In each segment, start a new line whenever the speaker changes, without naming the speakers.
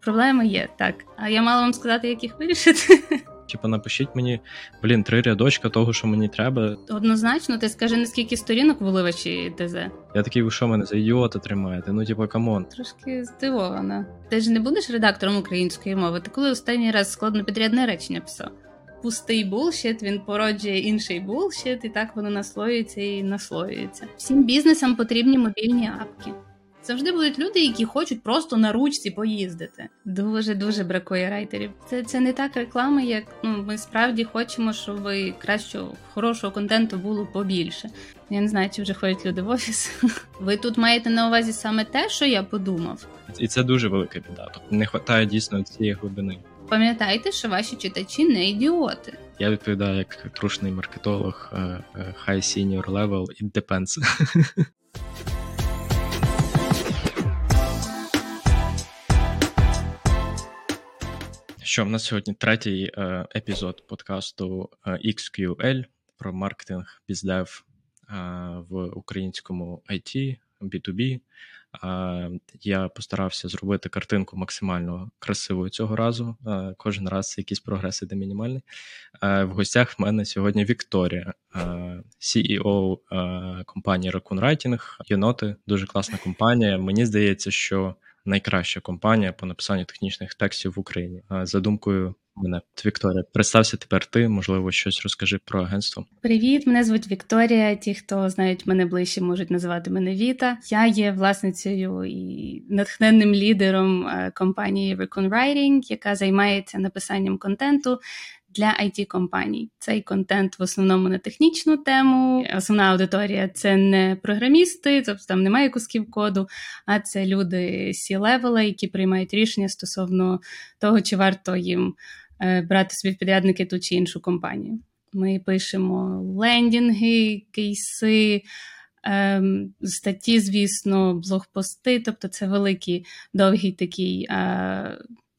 Проблеми є, так. А я мала вам сказати, як їх вирішити.
Типа, напишіть мені, блін, три рядочка того, що мені треба.
Однозначно, ти скажи, наскільки сторінок в вливачі ТЗ.
Я такий, ви що мене за ідіота тримаєте? Ну, типа, come on.
Трошки здивована. Ти ж не будеш редактором української мови. Ти коли останній раз складно підрядне речення писав? Пустий bullshit, він породжує інший bullshit, і так воно наслоюється і наслоюється. Всім бізнесам потрібні мобільні апки. Завжди будуть люди, які хочуть просто на ручці поїздити. Дуже дуже бракує райтерів. Це це не так реклама, як ну ми справді хочемо, щоб кращого хорошого контенту було побільше. Я не знаю, чи вже ходять люди в офіс. Ви тут маєте на увазі саме те, що я подумав,
і це дуже велика біда. Тобто не вистачає дійсно цієї глибини.
Пам'ятайте, що ваші читачі не ідіоти.
Я відповідаю як трушний маркетолог е, е, high senior level, it depends. Що в нас сьогодні третій е, епізод подкасту е, XQL про маркетинг біздев е, в українському IT, B2B. Е, я постарався зробити картинку максимально красивою цього разу. Е, кожен раз якийсь прогрес іде мінімальний. Е, в гостях в мене сьогодні Вікторія, CEO компанії Raccoon Writing. Єноти дуже класна компанія. Мені здається, що найкраща компанія по написанню технічних текстів в Україні. За думкою мене Вікторія, представся тепер. Ти можливо щось розкажи про агентство.
Привіт, мене звуть Вікторія. Ті, хто знають мене ближче, можуть називати мене Віта. Я є власницею і натхненним лідером е, компанії Recon Writing, яка займається написанням контенту для IT компаній. Цей контент в основному на технічну тему. Основна аудиторія це не програмісти, тобто там немає кусків коду, а це люди C-level а, які приймають рішення стосовно того, чи варто їм е, брати собі в підрядники ту чи іншу компанію. Ми пишемо лендінги, кейси. Ем, статті, звісно, блогпости, тобто це великий довгий такий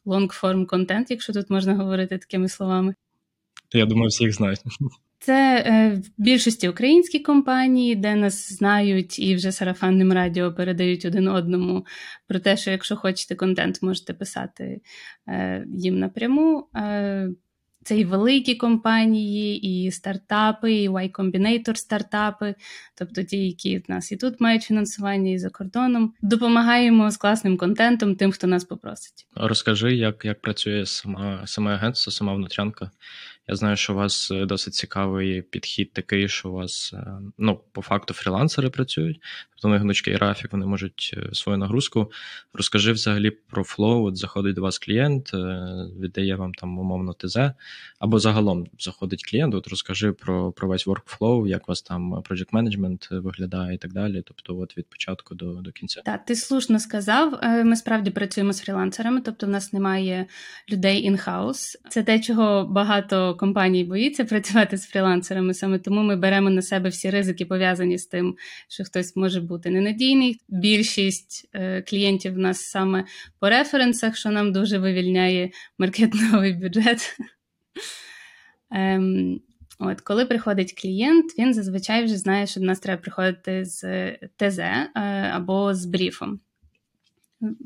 лонгформ контент, якщо тут можна говорити такими словами.
Я думаю, всі їх знають.
Це е, в більшості українські компанії, де нас знають і вже сарафанним радіо передають один одному про те, що якщо хочете контент, можете писати е, їм напряму. Е, це і великі компанії, і стартапи, і Y Combinator стартапи, тобто ті, які в нас і тут мають фінансування, і за кордоном. Допомагаємо з класним контентом тим, хто нас попросить.
Розкажи, як як працює сама саме агентство, сама внутрянка. Я знаю, що у вас е, досить цікавий підхід такий, що у вас е, ну, по факту фрілансери працюють, тобто у них гнучкий графік, вони можуть е, свою нагрузку. Розкажи взагалі про флоу. От заходить до вас клієнт, віддає вам там умовно ТЗ, або загалом заходить клієнт. От розкажи про про весь workflow, як у вас там project management виглядає і так далі. Тобто, от від початку до до кінця.
Так, ти слушно сказав. Ми справді працюємо з фрілансерами, тобто в нас немає людей in-house. Це те, чого багато компаній боїться працювати з фрілансерами. Саме тому ми беремо на себе всі ризики, пов'язані з тим, що хтось може бути ненадійний. Більшість е, клієнтів в нас саме по референсах, що нам дуже вивільняє маркетинговий бюджет. Ем, От, Коли приходить клієнт, він зазвичай вже знає, що до нас треба приходити з ТЗ е, або з бріфом.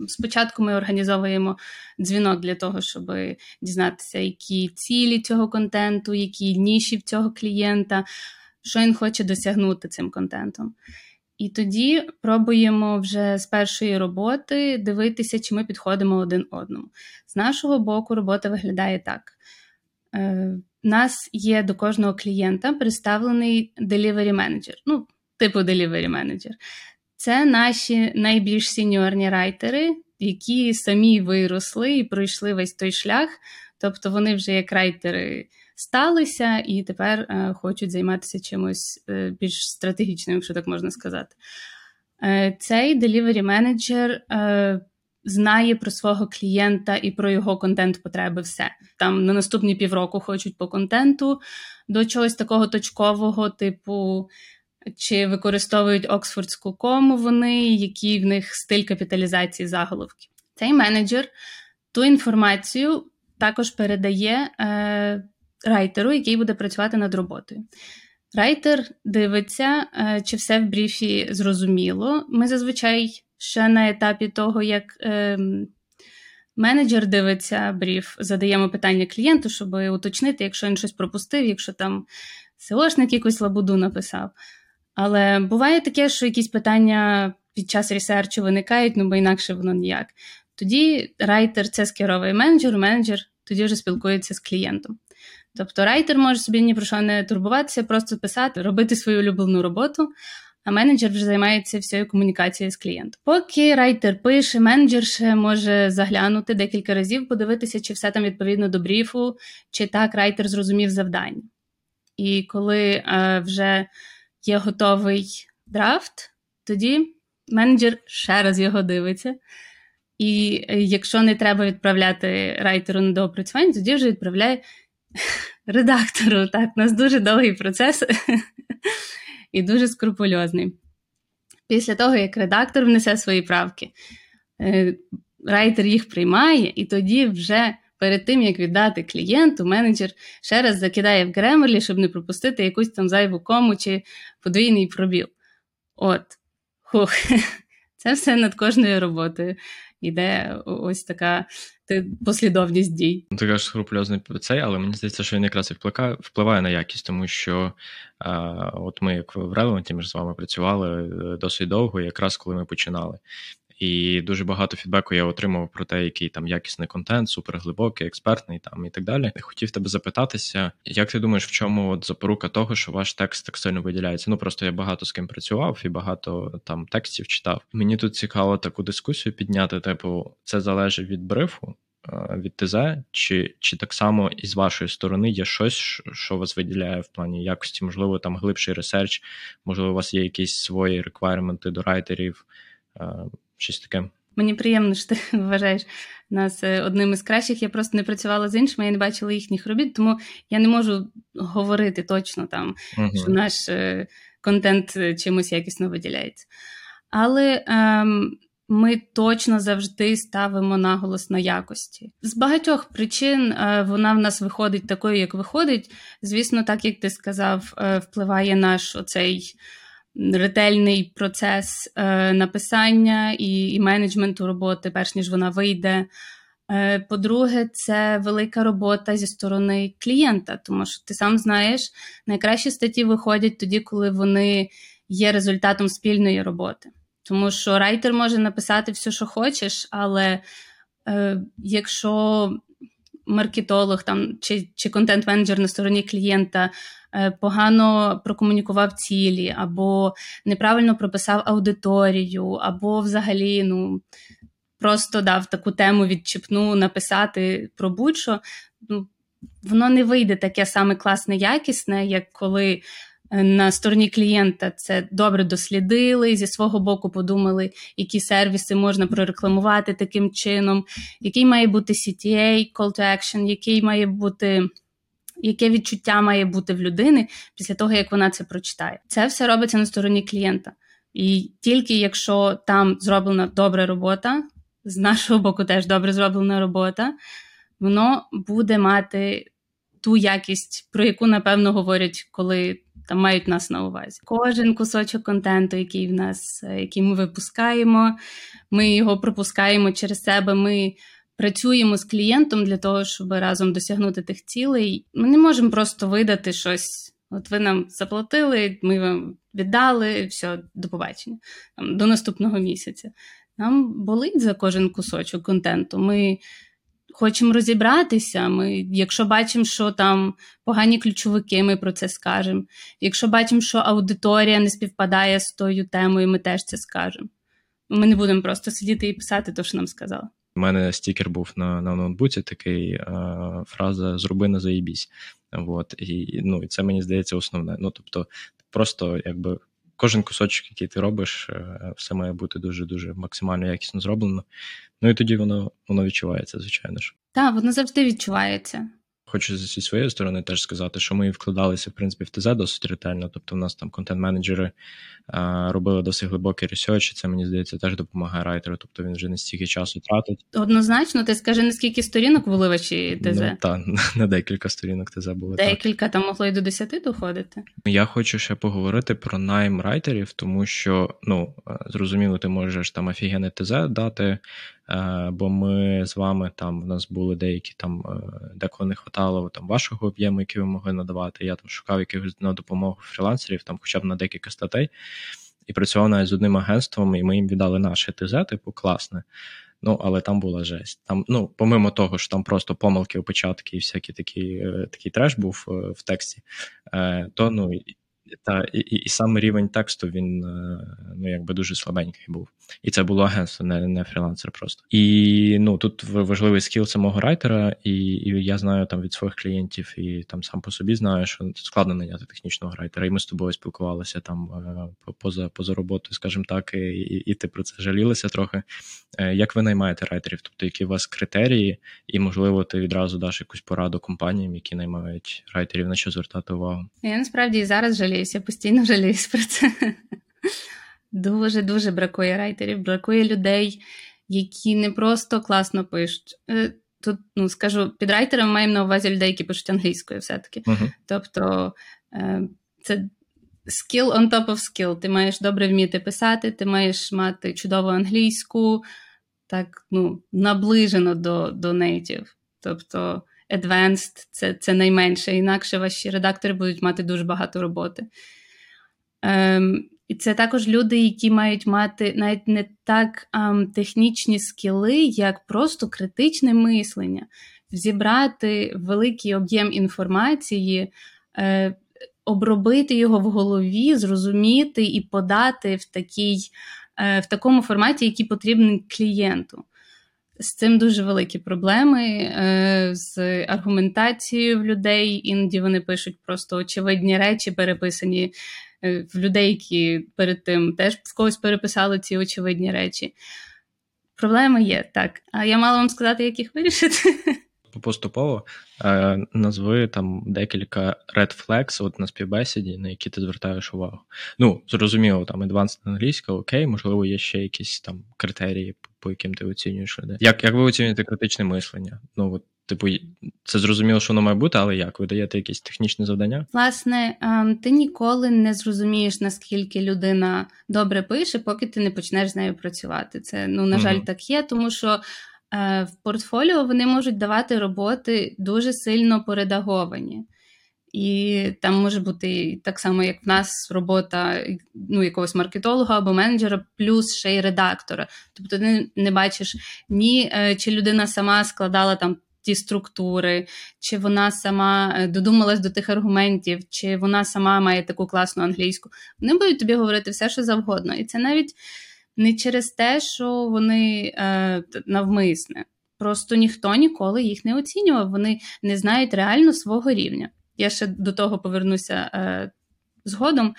Спочатку ми організовуємо дзвінок для того, щоб дізнатися, які цілі цього контенту, які ніші в цього клієнта, що він хоче досягнути цим контентом. І тоді пробуємо вже з першої роботи дивитися, чи ми підходимо один одному. З нашого боку, робота виглядає так: У е, нас є до кожного клієнта представлений delivery manager, ну, типу delivery manager. Це наші найбільш сіньорні райтери, які самі виросли і пройшли весь той шлях. Тобто вони вже як райтери сталися і тепер е, хочуть займатися чимось е, більш стратегічним, якщо так можна сказати. Е, цей delivery менеджер знає про свого клієнта і про його контент-потреби все. Там на наступні півроку хочуть по контенту до чогось такого точкового, типу чи використовують Оксфордську кому вони, який в них стиль капіталізації заголовків. Цей менеджер ту інформацію також передає е, райтеру, який буде працювати над роботою. Райтер дивиться, е, чи все в бріфі зрозуміло. Ми зазвичай ще на етапі того, як е, Менеджер дивиться бріф, задаємо питання клієнту, щоб уточнити, якщо він щось пропустив, якщо там СОшник якусь лабуду написав. Але буває таке, що якісь питання під час ресерчу виникають, ну бо інакше воно ніяк. Тоді райтер це скеровує менеджер, менеджер тоді вже спілкується з клієнтом. Тобто райтер може собі ні про що не турбуватися, просто писати, робити свою улюблену роботу, а менеджер вже займається всією комунікацією з клієнтом. Поки райтер пише, менеджер ще може заглянути декілька разів, подивитися, чи все там відповідно до бріфу, чи так райтер зрозумів завдання. І коли е, вже є готовий драфт, тоді менеджер ще раз його дивиться. І е, якщо не треба відправляти райтеру на доопрацювання, тоді вже відправляє редактору. Так, у нас дуже довгий процес і дуже скрупульозний. Після того, як редактор внесе свої правки, е, райтер їх приймає, і тоді вже перед тим, як віддати клієнту, менеджер ще раз закидає в Grammarly, щоб не пропустити якусь там зайву кому чи подвійний пробіл. От, хух, це все над кожною роботою. Іде ось така послідовність дій.
Ти кажеш скрупульозний цей, але мені здається, що він якраз впливає, на якість, тому що а, от ми, як в Релеванті, ми з вами працювали е, досить довго, якраз коли ми починали. І дуже багато фідбеку я отримав про те, який там якісний контент, суперглибокий, експертний там і так далі. Хотів тебе запитатися, як ти думаєш, в чому от запорука того, що ваш текст так сильно виділяється? Ну просто я багато з ким працював і багато там текстів читав. Мені тут цікаво таку дискусію підняти. Типу, це залежить від брифу. Е, від ТЗ, чи чи так само із вашої сторони є щось, що вас виділяє в плані якості? Можливо, там глибший ресерч, можливо, у вас є якісь свої реквайрменти до райтерів, е, щось таке.
Мені приємно, що ти вважаєш нас е, одним із кращих. Я просто не працювала з іншими, я не бачила їхніх робіт, тому я не можу говорити точно там, угу. що наш е, контент е, чимось якісно виділяється. Але ем, ми точно завжди ставимо наголос на якості. З багатьох причин е, вона в нас виходить такою, як виходить. Звісно, так як ти сказав, е, впливає наш оцей ретельний процес е, написання і, і менеджменту роботи, перш ніж вона вийде. Е, по-друге, це велика робота зі сторони клієнта, тому що ти сам знаєш, найкращі статті виходять тоді, коли вони є результатом спільної роботи. Тому що райтер може написати все, що хочеш, але е, якщо маркетолог там чи чи контент-менеджер на стороні клієнта Е, погано прокомунікував цілі, або неправильно прописав аудиторію, або взагалі ну, просто дав таку тему відчіпну написати про будь-що, ну, воно не вийде таке саме класне, якісне, як коли. На стороні клієнта це добре дослідили, зі свого боку подумали, які сервіси можна прорекламувати таким чином, який має бути CTA, call to action, який має бути яке відчуття має бути в людини після того, як вона це прочитає. Це все робиться на стороні клієнта. І тільки якщо там зроблена добра робота, з нашого боку теж добре зроблена робота, воно буде мати ту якість, про яку напевно говорять, коли там мають нас на увазі. Кожен кусочок контенту, який в нас, який ми випускаємо, ми його пропускаємо через себе. ми працюємо з клієнтом для того, щоб разом досягнути тих цілей. Ми не можемо просто видати щось. От ви нам заплатили, ми вам віддали, все, до побачення там, до наступного місяця. Нам болить за кожен кусочок контенту. Ми хочемо розібратися. Ми, Якщо бачимо, що там погані ключовики, ми про це скажемо. Якщо бачимо, що аудиторія не співпадає з тою темою, ми теж це скажемо. Ми не будемо просто сидіти і писати, те, що нам сказали.
У мене стікер був на на ноутбуці, такий а, фраза Зроби на заїбісь. От, і ну, і це мені здається основне. Ну, тобто, просто якби кожен кусочок, який ти робиш, е, все має бути дуже-дуже максимально якісно зроблено. Ну і тоді воно воно відчувається, звичайно ж.
Так, воно завжди відчувається.
Хочу зі своєї сторони теж сказати, що ми вкладалися в принципі в ТЗ досить ретельно. Тобто, в нас там контент-менеджери а, робили досить глибокий ресерч, і це мені здається теж допомагає райтеру. Тобто він вже не стільки часу тратить.
Однозначно, ти скажи, наскільки сторінок були ваші ТЗ?
Ну, Так, на декілька сторінок ТЗ було.
Декілька так. там могло й до десяти доходити.
Я хочу ще поговорити про найм райтерів, тому що ну зрозуміло, ти можеш там офігенне ТЗ дати Е, бо ми з вами там в нас були деякі там, деколи не хватало там вашого об'єму, який ви могли надавати. Я там шукав якихось на допомогу фрілансерів, там хоча б на декілька статей. І працював навіть з одним агентством, і ми їм віддали наше ТЗ, типу, класне. Ну, але там була жесть. Там, ну, помимо того, що там просто помилки, опечатки і всякий такий такий треш був в тексті, то ну та і, і і, саме рівень тексту він е, ну якби дуже слабенький був. І це було агентство, не не фрілансер просто. І ну тут важливий скіл самого райтера, і і я знаю там від своїх клієнтів, і там сам по собі знаю, що складно наняти технічного райтера. І ми з тобою спілкувалися там е, поза поза роботою, скажімо так, і, і, і ти про це жалілися трохи. Е, як ви наймаєте райтерів? Тобто, які у вас критерії, і можливо ти відразу даш якусь пораду компаніям, які наймають райтерів, на що звертати увагу?
Я насправді зараз жаліюся, постійно жаліюсь про це. Дуже дуже бракує райтерів, бракує людей, які не просто класно пишуть. Е, тут, ну скажу, під райтером маємо на увазі людей, які пишуть англійською, все-таки. Uh-huh. Тобто е, це skill on top of skill. Ти маєш добре вміти писати, ти маєш мати чудову англійську, так ну, наближено до до native. Тобто advanced це це найменше, інакше ваші редактори будуть мати дуже багато роботи. Ем, І це також люди, які мають мати навіть не так ем, технічні скіли, як просто критичне мислення, зібрати великий об'єм інформації. Е, Обробити його в голові, зрозуміти і подати в такій Е, в такому форматі, який потрібен клієнту. З цим дуже великі проблеми е, з аргументацією в людей. Іноді вони пишуть просто очевидні речі, переписані е, в людей, які перед тим теж в когось переписали ці очевидні речі. Проблеми є так. А я мала вам сказати, як їх вирішити.
поступово е, назви там декілька red flags от на співбесіді, на які ти звертаєш увагу. Ну, зрозуміло, там advanced англійська, окей, можливо, є ще якісь там критерії, по яким ти оцінюєш людей. Як як ви оцінюєте критичне мислення? Ну, от, Типу, це зрозуміло, що воно має бути, але як? Ви даєте якісь технічні завдання?
Власне, ем, ти ніколи не зрозумієш, наскільки людина добре пише, поки ти не почнеш з нею працювати. Це, ну, на жаль, угу. так є, тому що Е, в портфоліо вони можуть давати роботи дуже сильно поредаговані. І там може бути так само, як в нас робота ну, якогось маркетолога або менеджера, плюс ще й редактора. Тобто ти не бачиш ні, е, чи людина сама складала там ті структури, чи вона сама е, додумалась до тих аргументів, чи вона сама має таку класну англійську. Вони будуть тобі говорити все, що завгодно. І це навіть не через те, що вони е, навмисне. Просто ніхто ніколи їх не оцінював, вони не знають реально свого рівня. Я ще до того повернуся е, згодом.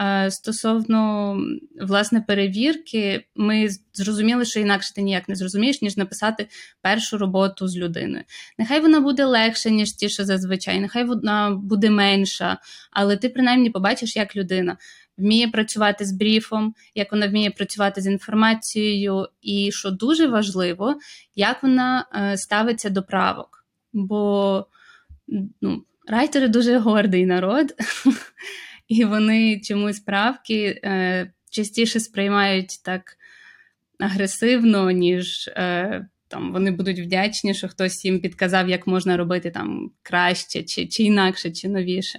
Е, стосовно власне перевірки, ми зрозуміли, що інакше ти ніяк не зрозумієш, ніж написати першу роботу з людиною. Нехай вона буде легша, ніж ті, що зазвичай, нехай вона буде менша, але ти принаймні побачиш, як людина вміє працювати з бріфом, як вона вміє працювати з інформацією, і що дуже важливо, як вона е, ставиться до правок. Бо ну, райтери дуже гордий народ, і вони чомусь правки е, частіше сприймають так агресивно, ніж. Е, там вони будуть вдячні, що хтось їм підказав, як можна робити там краще, чи чи інакше, чи новіше.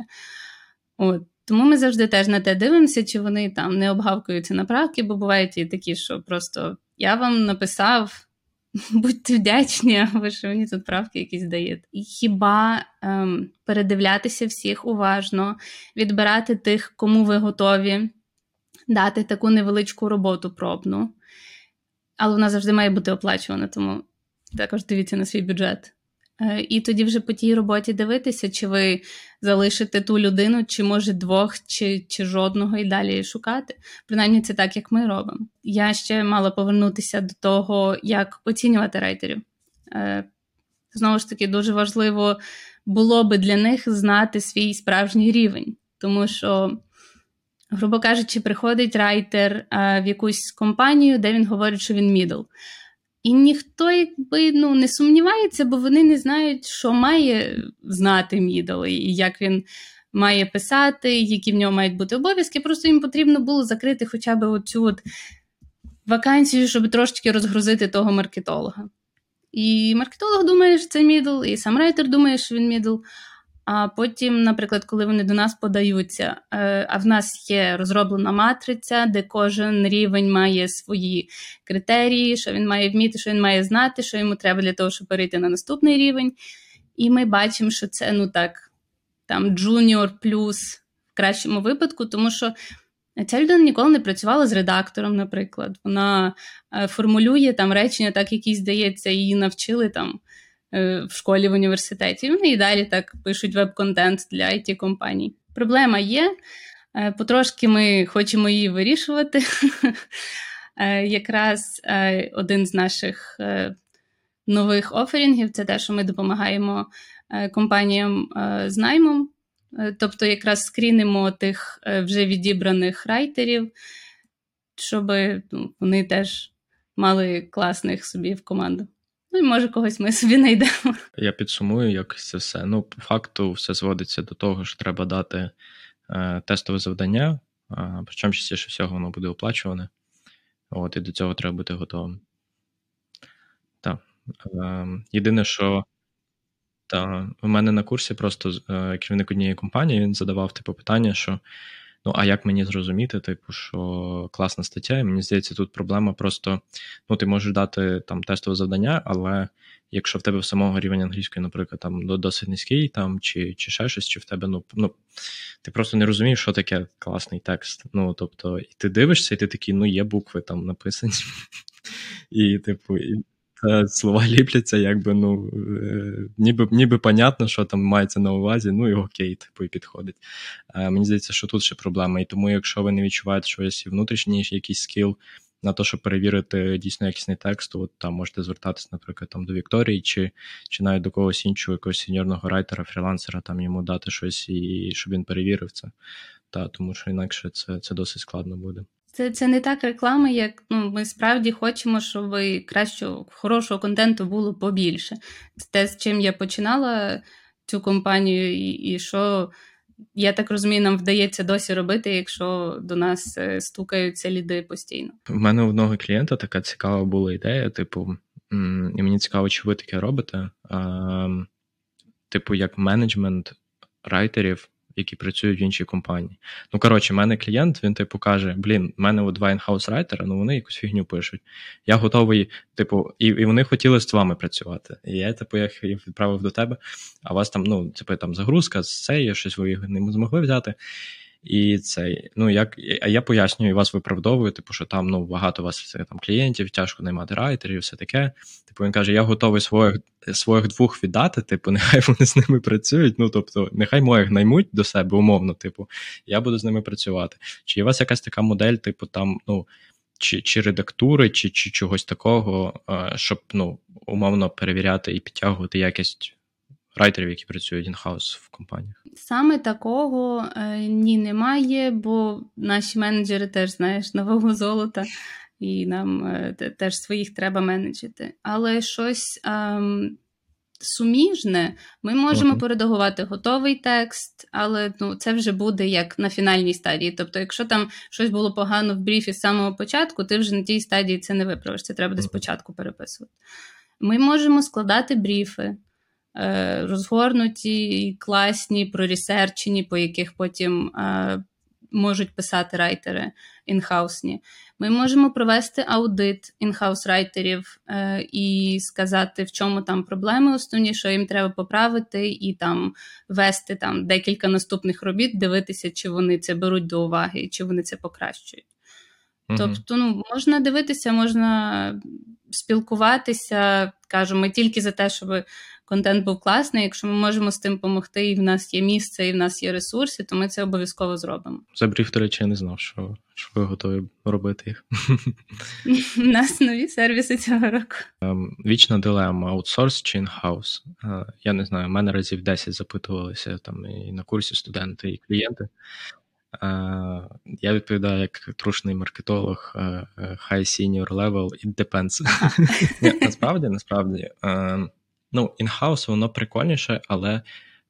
От. Тому ми завжди теж на те дивимося, чи вони там не обгавкуються на правки, бо бувають і такі, що просто я вам написав, будьте вдячні, ви що мені тут правки якісь даєте. І хіба ем, передивлятися всіх уважно, відбирати тих, кому ви готові, дати таку невеличку роботу пробну, але вона завжди має бути оплачувана, тому також дивіться на свій бюджет. Е, і тоді вже по тій роботі дивитися, чи ви залишите ту людину, чи може двох, чи чи жодного і далі шукати. Принаймні, це так, як ми робимо. Я ще мала повернутися до того, як оцінювати рейтерів. Е, знову ж таки, дуже важливо було би для них знати свій справжній рівень, тому що. Грубо кажучи, приходить райтер е, в якусь компанію, де він говорить, що він мідл. І ніхто якби ну, не сумнівається, бо вони не знають, що має знати middle, і як він має писати, які в нього мають бути обов'язки. Просто їм потрібно було закрити хоча б оцю от вакансію, щоб трошечки розгрузити того маркетолога. І маркетолог думає, що це middle, і сам райтер думає, що він middle. А потім, наприклад, коли вони до нас подаються, е, а в нас є розроблена матриця, де кожен рівень має свої критерії, що він має вміти, що він має знати, що йому треба для того, щоб перейти на наступний рівень. І ми бачимо, що це ну так, там джуніор плюс в кращому випадку, тому що ця людина ніколи не працювала з редактором, наприклад. Вона е, формулює там речення, так які, здається, її навчили там. Е, в школі в університеті. І вони і далі так пишуть веб-контент для IT компаній. Проблема є. Е, потрошки ми хочемо її вирішувати. Е, якраз один з наших нових оферінгів це те, що ми допомагаємо компаніям з наймом, тобто якраз скрінимо тих вже відібраних райтерів, щоб ну, вони теж мали класних собі в команду. Ну і може когось ми собі знайдемо.
Я підсумую якось це все. Ну, по факту, все зводиться до того, що треба дати е, тестове завдання, е, причому частіше всього воно буде оплачуване. От, і до цього треба бути готовим. Так. Е, єдине, що та, у мене на курсі просто е, керівник однієї компанії він задавав типу питання, що Ну, а як мені зрозуміти, типу, що класна стаття, і мені здається, тут проблема просто: ну, ти можеш дати там тестове завдання, але якщо в тебе в самого рівень англійської, наприклад, там досить низький, там, чи чи ще щось, чи в тебе, ну, ну, ти просто не розумієш, що таке класний текст. Ну, тобто, і ти дивишся, і ти такий, ну, є букви там написані. І, типу, слова ліпляться, якби ну е, ніби ніби понятно, що там мається на увазі, ну і окей, типу, і підходить. Е, мені здається, що тут ще проблема. І тому, якщо ви не відчуваєте, що є внутрішній якийсь скіл на те, щоб перевірити дійсно якісний текст, от там можете звертатись, наприклад, там до Вікторії, чи чи навіть до когось іншого, якогось сеньорного райтера, фрілансера, там йому дати щось, і щоб він перевірив це. Та, Тому що інакше це, це досить складно буде.
Це це не так реклама, як ну, ми справді хочемо, щоб кращого, хорошого контенту було побільше. Це те, з чим я починала цю компанію, і, і що, я так розумію, нам вдається досі робити, якщо до нас е, стукаються ліди постійно.
У мене у одного клієнта така цікава була ідея, типу, і мені цікаво, чи ви таке робите. Типу, як менеджмент райтерів які працюють в іншій компанії. Ну, коротше, в мене клієнт, він типу каже: Блін, в мене от два інхаус райтера, ну вони якусь фігню пишуть. Я готовий, типу, і і вони хотіли з вами працювати. І я, типу, їх відправив до тебе, а вас там, ну, типу, там загрузка, це є щось ви їх не змогли взяти. І цей, ну як а я пояснюю вас виправдовую, типу, що там ну багато у вас там клієнтів, тяжко наймати райтерів, все таке. Типу, він каже: Я готовий своїх своїх двох віддати, типу, нехай вони з ними працюють. Ну тобто, нехай моїх наймуть до себе, умовно, типу, я буду з ними працювати. Чи є у вас якась така модель, типу, там, ну. Чи чи редактури, чи чи чогось такого, щоб ну, умовно перевіряти і підтягувати якість райтерів, які працюють інхаус в компаніях?
Саме такого е, ні немає, бо наші менеджери теж знаєш нового золота, і нам е, теж своїх треба менеджити. Але щось е, суміжне ми можемо okay. поредагувати готовий текст, але ну, це вже буде як на фінальній стадії. Тобто, якщо там щось було погано в бріфі з самого початку, ти вже на тій стадії це не виправиш. Це треба okay. спочатку переписувати. Ми можемо складати бріфи. Е, розгорнуті, класні, проресерчені, по яких потім е, можуть писати райтери інхаусні. Ми можемо провести аудит інхаус райтерів е, і сказати, в чому там проблеми основні, що їм треба поправити, і там вести там декілька наступних робіт, дивитися, чи вони це беруть до уваги, чи вони це покращують. Тобто, ну, можна дивитися, можна спілкуватися. Кажу, ми тільки за те, щоб контент був класний. Якщо ми можемо з тим допомогти, і в нас є місце, і в нас є ресурси, то ми це обов'язково зробимо.
За бриф, до речі, я не знав, що що ви готові робити їх.
У нас нові сервіси цього року.
Ем, вічна дилема: аутсорс чи інхаус. Е, я не знаю, в мене разів 10 запитувалися там і на курсі студенти, і клієнти. Е, я відповідаю як трушний маркетолог е, high senior level, it depends. Насправді, насправді. Ну, інхаус воно прикольніше, але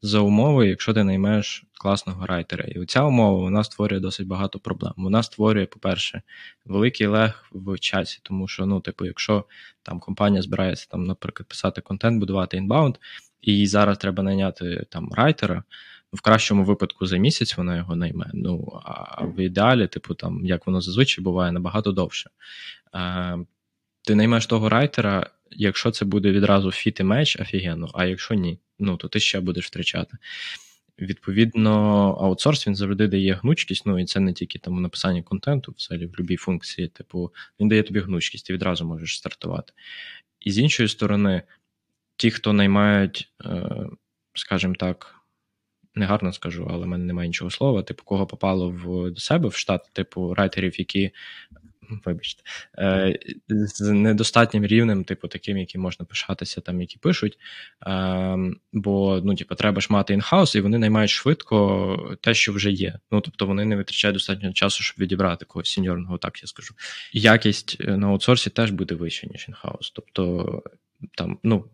за умови, якщо ти наймеш класного райтера. І ця умова вона створює досить багато проблем. Вона створює, по-перше, великий лег в часі, тому що, ну, типу, якщо там компанія збирається там, наприклад, писати контент, будувати інбаунд, і зараз треба найняти там райтера. В кращому випадку за місяць вона його найме. Ну а в ідеалі, типу, там, як воно зазвичай буває, набагато довше. Е, Ти наймеш того райтера, якщо це буде відразу фіт і меч, офігенно, а якщо ні, ну то ти ще будеш втрачати. Відповідно, аутсорс він завжди дає гнучкість. Ну і це не тільки там написання контенту, взагалі в будь-якій функції. Типу, він дає тобі гнучкість, ти відразу можеш стартувати. І з іншої сторони, ті, хто наймають, е, скажімо так, негарно скажу, але в мене немає іншого слова. Типу, кого попало в до себе в штат, типу райтерів, які вибачте, е, з недостатнім рівнем, типу, таким, яким можна пишатися, там, які пишуть. Е, бо ну, типу, треба ж мати інхаус, і вони наймають швидко те, що вже є. Ну, тобто вони не витрачають достатньо часу, щоб відібрати когось сеньорного, так я скажу. Якість е, на аутсорсі теж буде вища, ніж інхаус. Тобто, там, ну.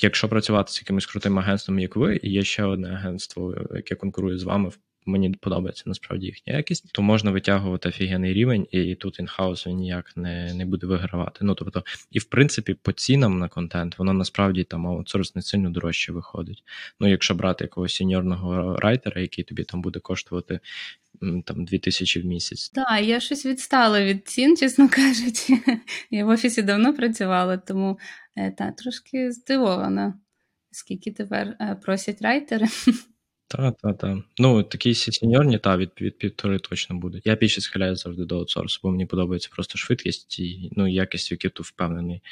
Якщо працювати з якимось крутим агентством, як ви, і є ще одне агентство, яке конкурує з вами мені подобається насправді їхня якість, то можна витягувати офігенний рівень, і тут інхаус він ніяк не не буде вигравати. Ну тобто, і в принципі, по цінам на контент воно насправді там аутсорс не сильно дорожче виходить. Ну, якщо брати якогось сеньорного райтера, який тобі там буде коштувати. Там 2000 в місяць.
Так, я щось відстала від цін, чесно кажучи. Я в офісі давно працювала, тому та, трошки здивована, скільки тепер е, просять райтери.
Та, та, та. Ну, такі сеньорні, та, від, від півтори точно будуть. Я більше схиляю завжди до аутсорсу, бо мені подобається просто швидкість і ну, якість, в якій ти впевнений.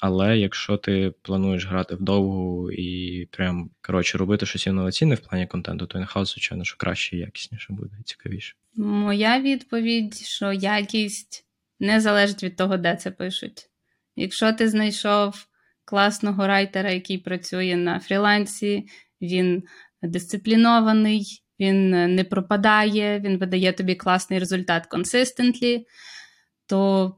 Але якщо ти плануєш грати вдовгу і прям коротше робити щось інноваційне в плані контенту, то інхаус, звичайно, що краще і якісніше буде і цікавіше.
Моя відповідь, що якість не залежить від того, де це пишуть. Якщо ти знайшов класного райтера, який працює на фрілансі, він дисциплінований, він не пропадає, він видає тобі класний результат consistently, то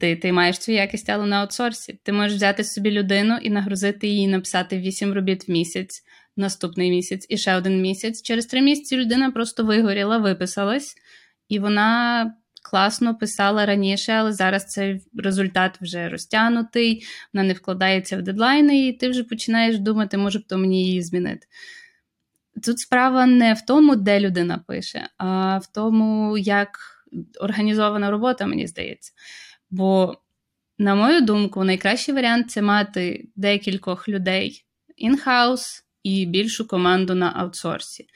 ти ти маєш цю якість, але на аутсорсі. Ти можеш взяти собі людину і нагрузити її, написати 8 робіт в місяць, наступний місяць і ще один місяць. Через три місяці людина просто вигоріла, виписалась, і вона. Класно писала раніше, але зараз цей результат вже розтягнутий, вона не вкладається в дедлайни, і ти вже починаєш думати, може б то мені її змінити. Тут справа не в тому, де людина пише, а в тому, як організована робота, мені здається. Бо, на мою думку, найкращий варіант це мати декількох людей in-house і більшу команду на аутсорсі.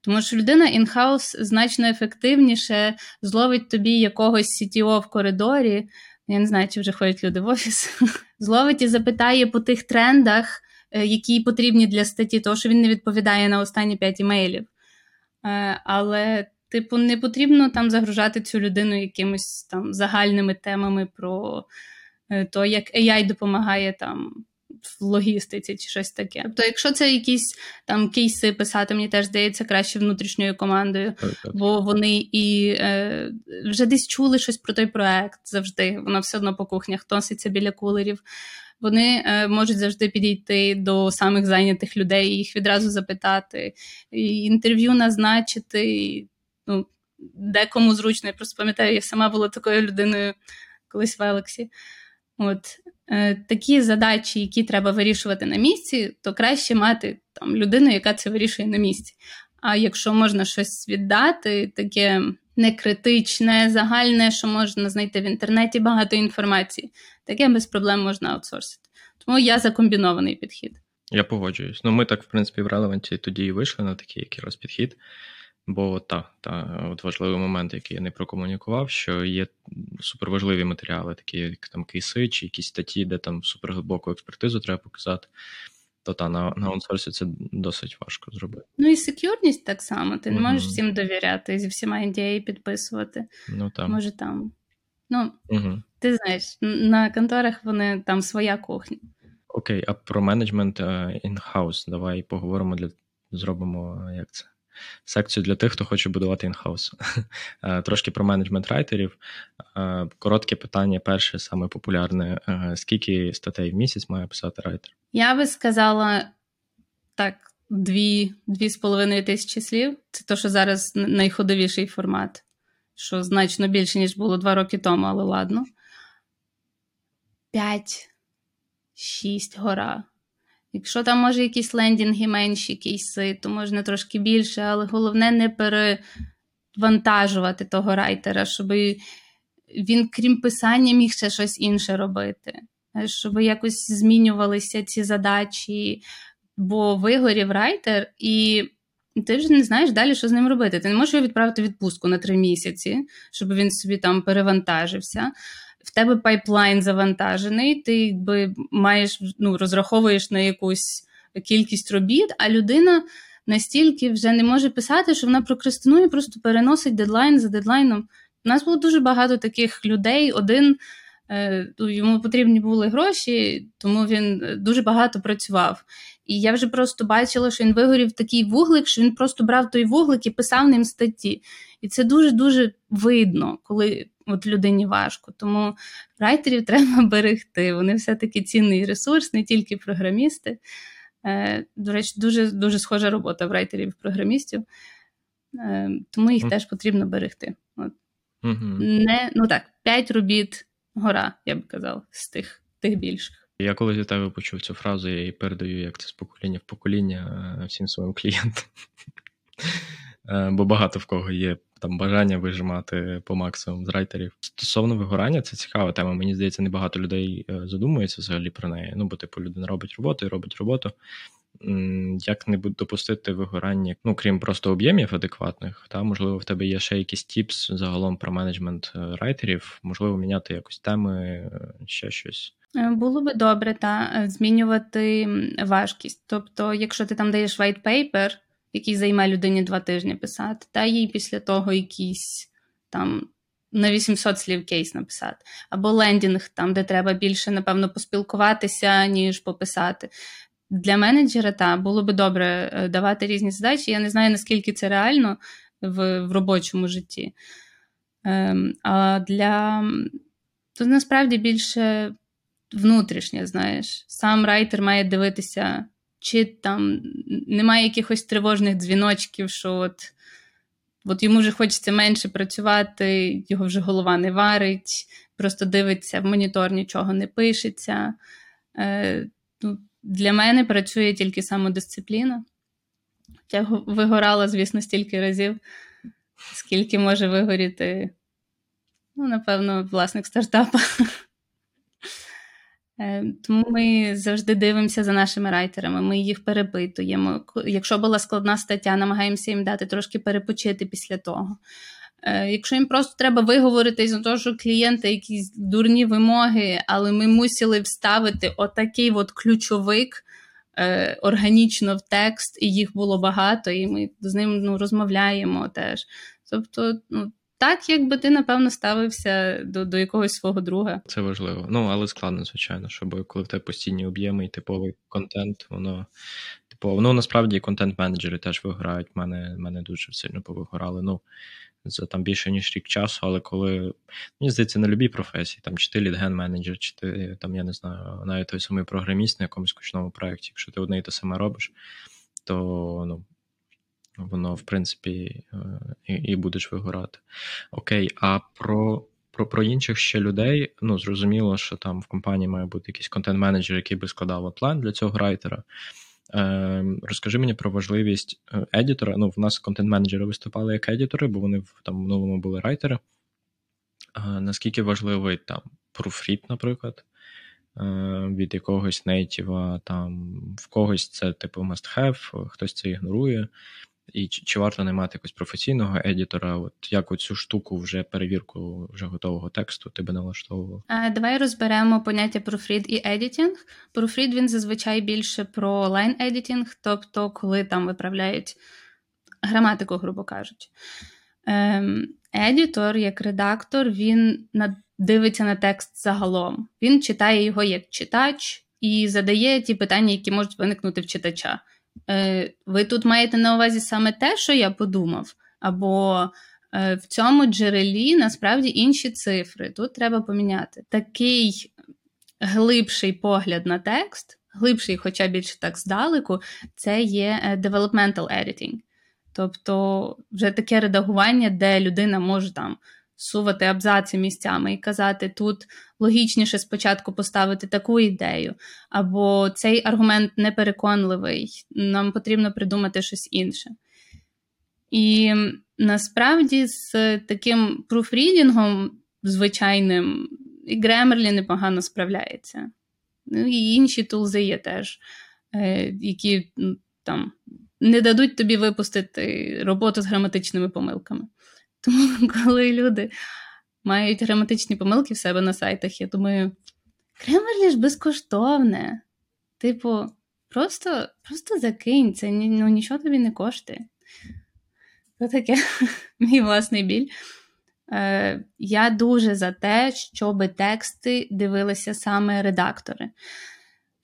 Тому що людина in-house значно ефективніше зловить тобі якогось CTO в коридорі. Я не знаю, чи вже ходять люди в офіс, зловить і запитає по тих трендах. Е, які потрібні для статті, тому що він не відповідає на останні п'ять імейлів. Е, але, типу, не потрібно там загружати цю людину якимись там загальними темами про е, то, як AI допомагає там. В логістиці чи щось таке. Тобто, якщо це якісь там кейси писати, мені теж здається краще внутрішньою командою, бо вони і е, вже десь чули щось про той проект завжди. Воно все одно по кухнях носиться біля кулерів вони е, можуть завжди підійти до самих зайнятих людей, їх відразу запитати, і інтерв'ю назначити. І, ну, Декому зручно, я просто пам'ятаю, я сама була такою людиною колись в Елексі. От такі задачі, які треба вирішувати на місці, то краще мати там людину, яка це вирішує на місці. А якщо можна щось віддати, таке не критичне, загальне, що можна знайти в інтернеті багато інформації, таке без проблем можна аутсорсити. Тому я за комбінований підхід.
Я погоджуюсь. Ну, ми так, в принципі, в релеванті тоді і вийшли на такий якраз підхід. Бо та, та, от важливий момент, який я не прокомунікував, що є суперважливі матеріали, такі як там кейси чи якісь статті, де там суперглибоку експертизу треба показати то та на на аутсорсі це досить важко зробити.
Ну і секюрність так само. Ти не можеш всім довіряти зі всіма NDA підписувати.
Ну там.
Може там. Ну, угу. ти знаєш, на конторах вони там своя кухня.
Окей, а про менеджмент in-house е, давай поговоримо для зробимо як це секцію для тих, хто хоче будувати інхаус. Е, трошки про менеджмент райтерів. Е, коротке питання, перше, саме популярне: е, скільки статей в місяць має писати райтер?
Я би сказала так, дві, дві з половиною тисячі слів. Це то, що зараз найходовіший формат, що значно більше, ніж було два роки тому, але ладно. П'ять, шість гора. Якщо там, може, якісь лендінги менші, кейси, то можна трошки більше, але головне не перевантажувати того райтера, щоб він, крім писання, міг ще щось інше робити, щоб якось змінювалися ці задачі, бо вигорів райтер, і ти вже не знаєш далі, що з ним робити. Ти не можеш його відправити відпустку на три місяці, щоб він собі там перевантажився. В тебе пайплайн завантажений, ти якби маєш ну, розраховуєш на якусь кількість робіт, а людина настільки вже не може писати, що вона прокрастинує, просто переносить дедлайн за дедлайном. У нас було дуже багато таких людей. Один е, йому потрібні були гроші, тому він дуже багато працював. І я вже просто бачила, що він вигорів такий вуглик, що він просто брав той вуглик і писав ним статті. І це дуже-дуже видно, коли от людині важко. Тому райтерів треба берегти. Вони все-таки цінний ресурс, не тільки програмісти. Е, До речі, дуже дуже схожа робота в райтерів і програмістів, е, тому їх mm. теж потрібно берегти. От. Mm-hmm. Не, Ну так, п'ять робіт гора, я б казав, з тих, тих більших.
Я коли від тебе почув цю фразу, я її передаю як це з покоління в покоління е, всім своїм клієнтам. Е, бо багато в кого є там бажання вижимати по максимуму з райтерів. Стосовно вигорання, це цікава тема. Мені здається, небагато людей е, задумується взагалі про неї. Ну, бо типу людина робить роботу і робить роботу. Як не допустити вигорання, ну крім просто об'ємів адекватних, та можливо в тебе є ще якісь тіпс загалом про менеджмент райтерів, можливо, міняти якось теми, ще щось.
Е, було би добре та е, змінювати важкість. Тобто, якщо ти там даєш white paper, який займає людині два тижні писати, та їй після того якийсь там на 800 слів кейс написати, або лендінг, там, де треба більше, напевно, поспілкуватися, ніж пописати. Для менеджера та було би добре е, давати різні задачі. Я не знаю, наскільки це реально в в робочому житті. Ем, А для тут насправді більше внутрішнє, знаєш. Сам райтер має дивитися, чи там немає якихось тривожних дзвіночків, що от от йому вже хочеться менше працювати, його вже голова не варить, просто дивиться в монітор, нічого не пишеться. Е, ну, Для мене працює тільки самодисципліна. Я вигорала, звісно, стільки разів, скільки може вигоріти, ну, напевно, власник стартапа. Е, тому ми завжди дивимося за нашими райтерами, ми їх перепитуємо. Якщо була складна стаття, намагаємося їм дати трошки перепочити після того. Е, якщо їм просто треба виговоритись за те, що клієнти якісь дурні вимоги, але ми мусили вставити отакий от ключовик е, органічно в текст, і їх було багато, і ми з ним ну, розмовляємо теж. Тобто, ну, так, якби ти, напевно, ставився до до якогось свого друга.
Це важливо. Ну, але складно, звичайно, щоб коли в тебе постійні об'єми і типовий контент, воно типово. Ну, насправді контент-менеджери теж виграють. Мене мене дуже сильно повигорали. Ну, за там більше ніж рік часу, але коли мені здається, на любій професії, там чи ти лідген менеджер, чи ти там, я не знаю, навіть той самий програміст на якомусь кучному проєкті, якщо ти одне і те саме робиш, то ну воно, в принципі, е, і і будеш вигорати. Окей, а про про, про інших ще людей, ну, зрозуміло, що там в компанії має бути якийсь контент-менеджер, який би складав план для цього райтера. Е, Розкажи мені про важливість е, едітора. Ну, в нас контент-менеджери виступали як едітори, бо вони в там минулому були райтери. Е, наскільки важливий там профріт, наприклад, е, від якогось нейтіва, там в когось це типу must-have, хтось це ігнорує. І чи, чи варто наймати якогось професійного едітора? От як оцю штуку вже перевірку вже готового тексту ти би налаштовував?
Давай розберемо поняття proofread і editing. Proofread він зазвичай більше про line editing, тобто коли там виправляють граматику, грубо кажучи. Ем, едітор, як редактор, він дивиться на текст загалом. Він читає його як читач і задає ті питання, які можуть виникнути в читача. Е, ви тут маєте на увазі саме те, що я подумав, або е, в цьому джерелі насправді інші цифри. Тут треба поміняти. Такий глибший погляд на текст глибший, хоча більше так здалеку, це є е, developmental editing. Тобто вже таке редагування, де людина може там сувати абзаци місцями і казати, тут логічніше спочатку поставити таку ідею, або цей аргумент непереконливий, нам потрібно придумати щось інше. І насправді з таким пруфрідінгом звичайним і Grammarly непогано справляється. Ну і інші тулзи є теж, е, які там не дадуть тобі випустити роботу з граматичними помилками. Тому, коли люди мають граматичні помилки в себе на сайтах, я думаю, Grammarly ж безкоштовне. Типу, просто просто закинь, це ну, нічого тобі не коштує. Це таке мій власний біль. Е, Я дуже за те, щоб тексти дивилися саме редактори.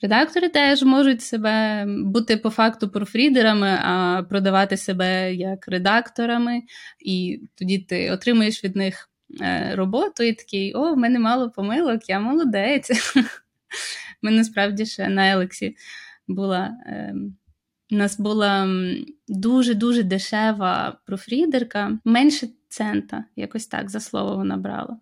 Редактори теж можуть себе бути по факту профрідерами, а продавати себе як редакторами, і тоді ти отримуєш від них е, роботу і такий: о, в мене мало помилок, я молодець. Ми насправді ще на ELEKS і була. Ем, у нас була дуже-дуже дешева профрідерка, менше цента, якось так за слово вона брала.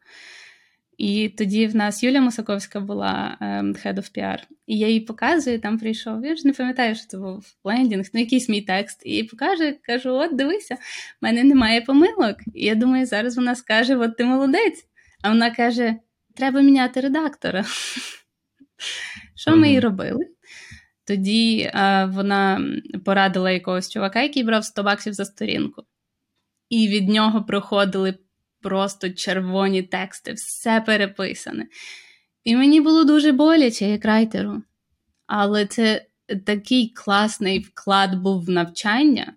І тоді в нас Юля Мусаковська була um, Head of PR. І я їй показую, там прийшов. Я ж не пам'ятаю, що це був лендінг, ну якийсь мій текст. І покаже, кажу: от дивися, в мене немає помилок. І я думаю, зараз вона скаже: От ти молодець. А вона каже: треба міняти редактора. Що ми і робили? Тоді а, вона порадила якогось чувака, який брав 100 баксів за сторінку. І від нього проходили просто червоні тексти, все переписане. І мені було дуже боляче, як райтеру. Але це такий класний вклад був в навчання.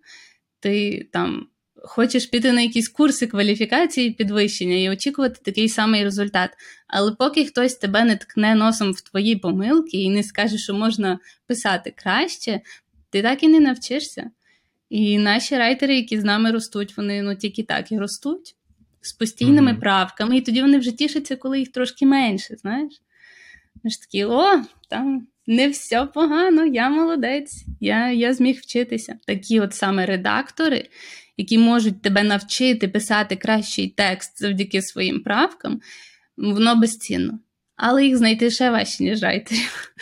Ти там хочеш піти на якісь курси кваліфікації підвищення і очікувати такий самий результат. Але поки хтось тебе не ткне носом в твої помилки і не скаже, що можна писати краще, ти так і не навчишся. І наші райтери, які з нами ростуть, вони ну тільки так і ростуть з постійними mm-hmm. правками, і тоді вони вже тішаться, коли їх трошки менше. знаєш. Ми ж такі, о, там не все погано, я молодець, я я зміг вчитися. Такі от саме редактори, які можуть тебе навчити писати кращий текст завдяки своїм правкам, воно безцінно. Але їх знайти ще важче, ніж райтерів.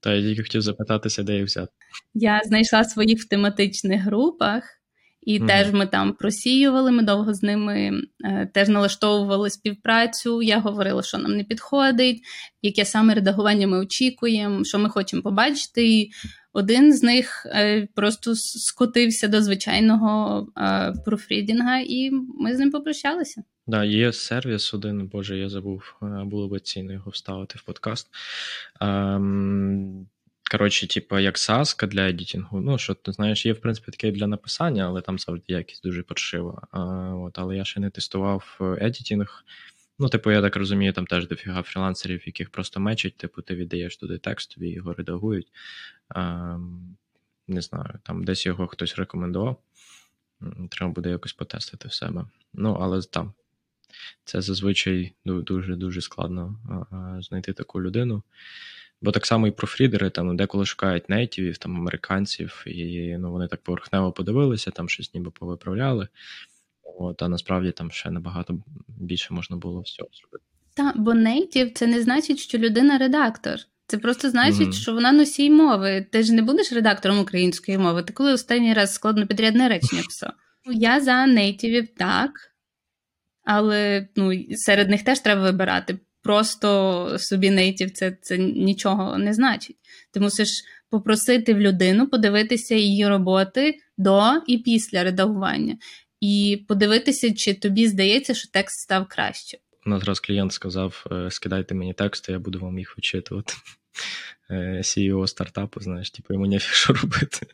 Та я тільки хотів запитатися, де їх взяти.
Я знайшла своїх в тематичних групах. І mm теж ми там просіювали, ми довго з ними е, теж налаштовували співпрацю. Я говорила, що нам не підходить, яке саме редагування ми очікуємо, що ми хочемо побачити. І один з них е, просто скотився до звичайного е, профрідінга, і ми з ним попрощалися.
Да, є сервіс один, боже, я забув, е, було би цінно його вставити в подкаст. Ем, Коротше, типу, як саска для едітінгу. Ну, що ти знаєш, є, в принципі, таке для написання, але там завжди якість дуже паршива. А, от, Але я ще не тестував едітінг. Ну, типу, я так розумію, там теж дофіга фрілансерів, яких просто мечать, типу, ти віддаєш туди текст, тобі його редагують. А, Не знаю, там десь його хтось рекомендував. Треба буде якось потестити в себе. Ну, але там це зазвичай дуже-дуже складно знайти таку людину. Бо так само і профрідери там деколи шукають нейтівів, там американців, і ну, вони так поверхнево подивилися, там щось ніби повиправляли. От, А насправді там ще набагато більше можна було всього зробити.
Так, бо нейтів це не значить, що людина редактор. Це просто значить, mm-hmm. що вона носій мови. Ти ж не будеш редактором української мови. Ти коли останній раз складно підрядне речення писав? Я за нейтівів так, але ну, серед них теж треба вибирати просто собі нейтів це, це нічого не значить. Ти мусиш попросити в людину подивитися її роботи до і після редагування, і подивитися, чи тобі здається, що текст став краще.
У нас раз клієнт сказав: «Е, скидайте мені тексти, я буду вам їх вичитувати. Е, CEO стартапу, знаєш, типу йому нефіг що робити.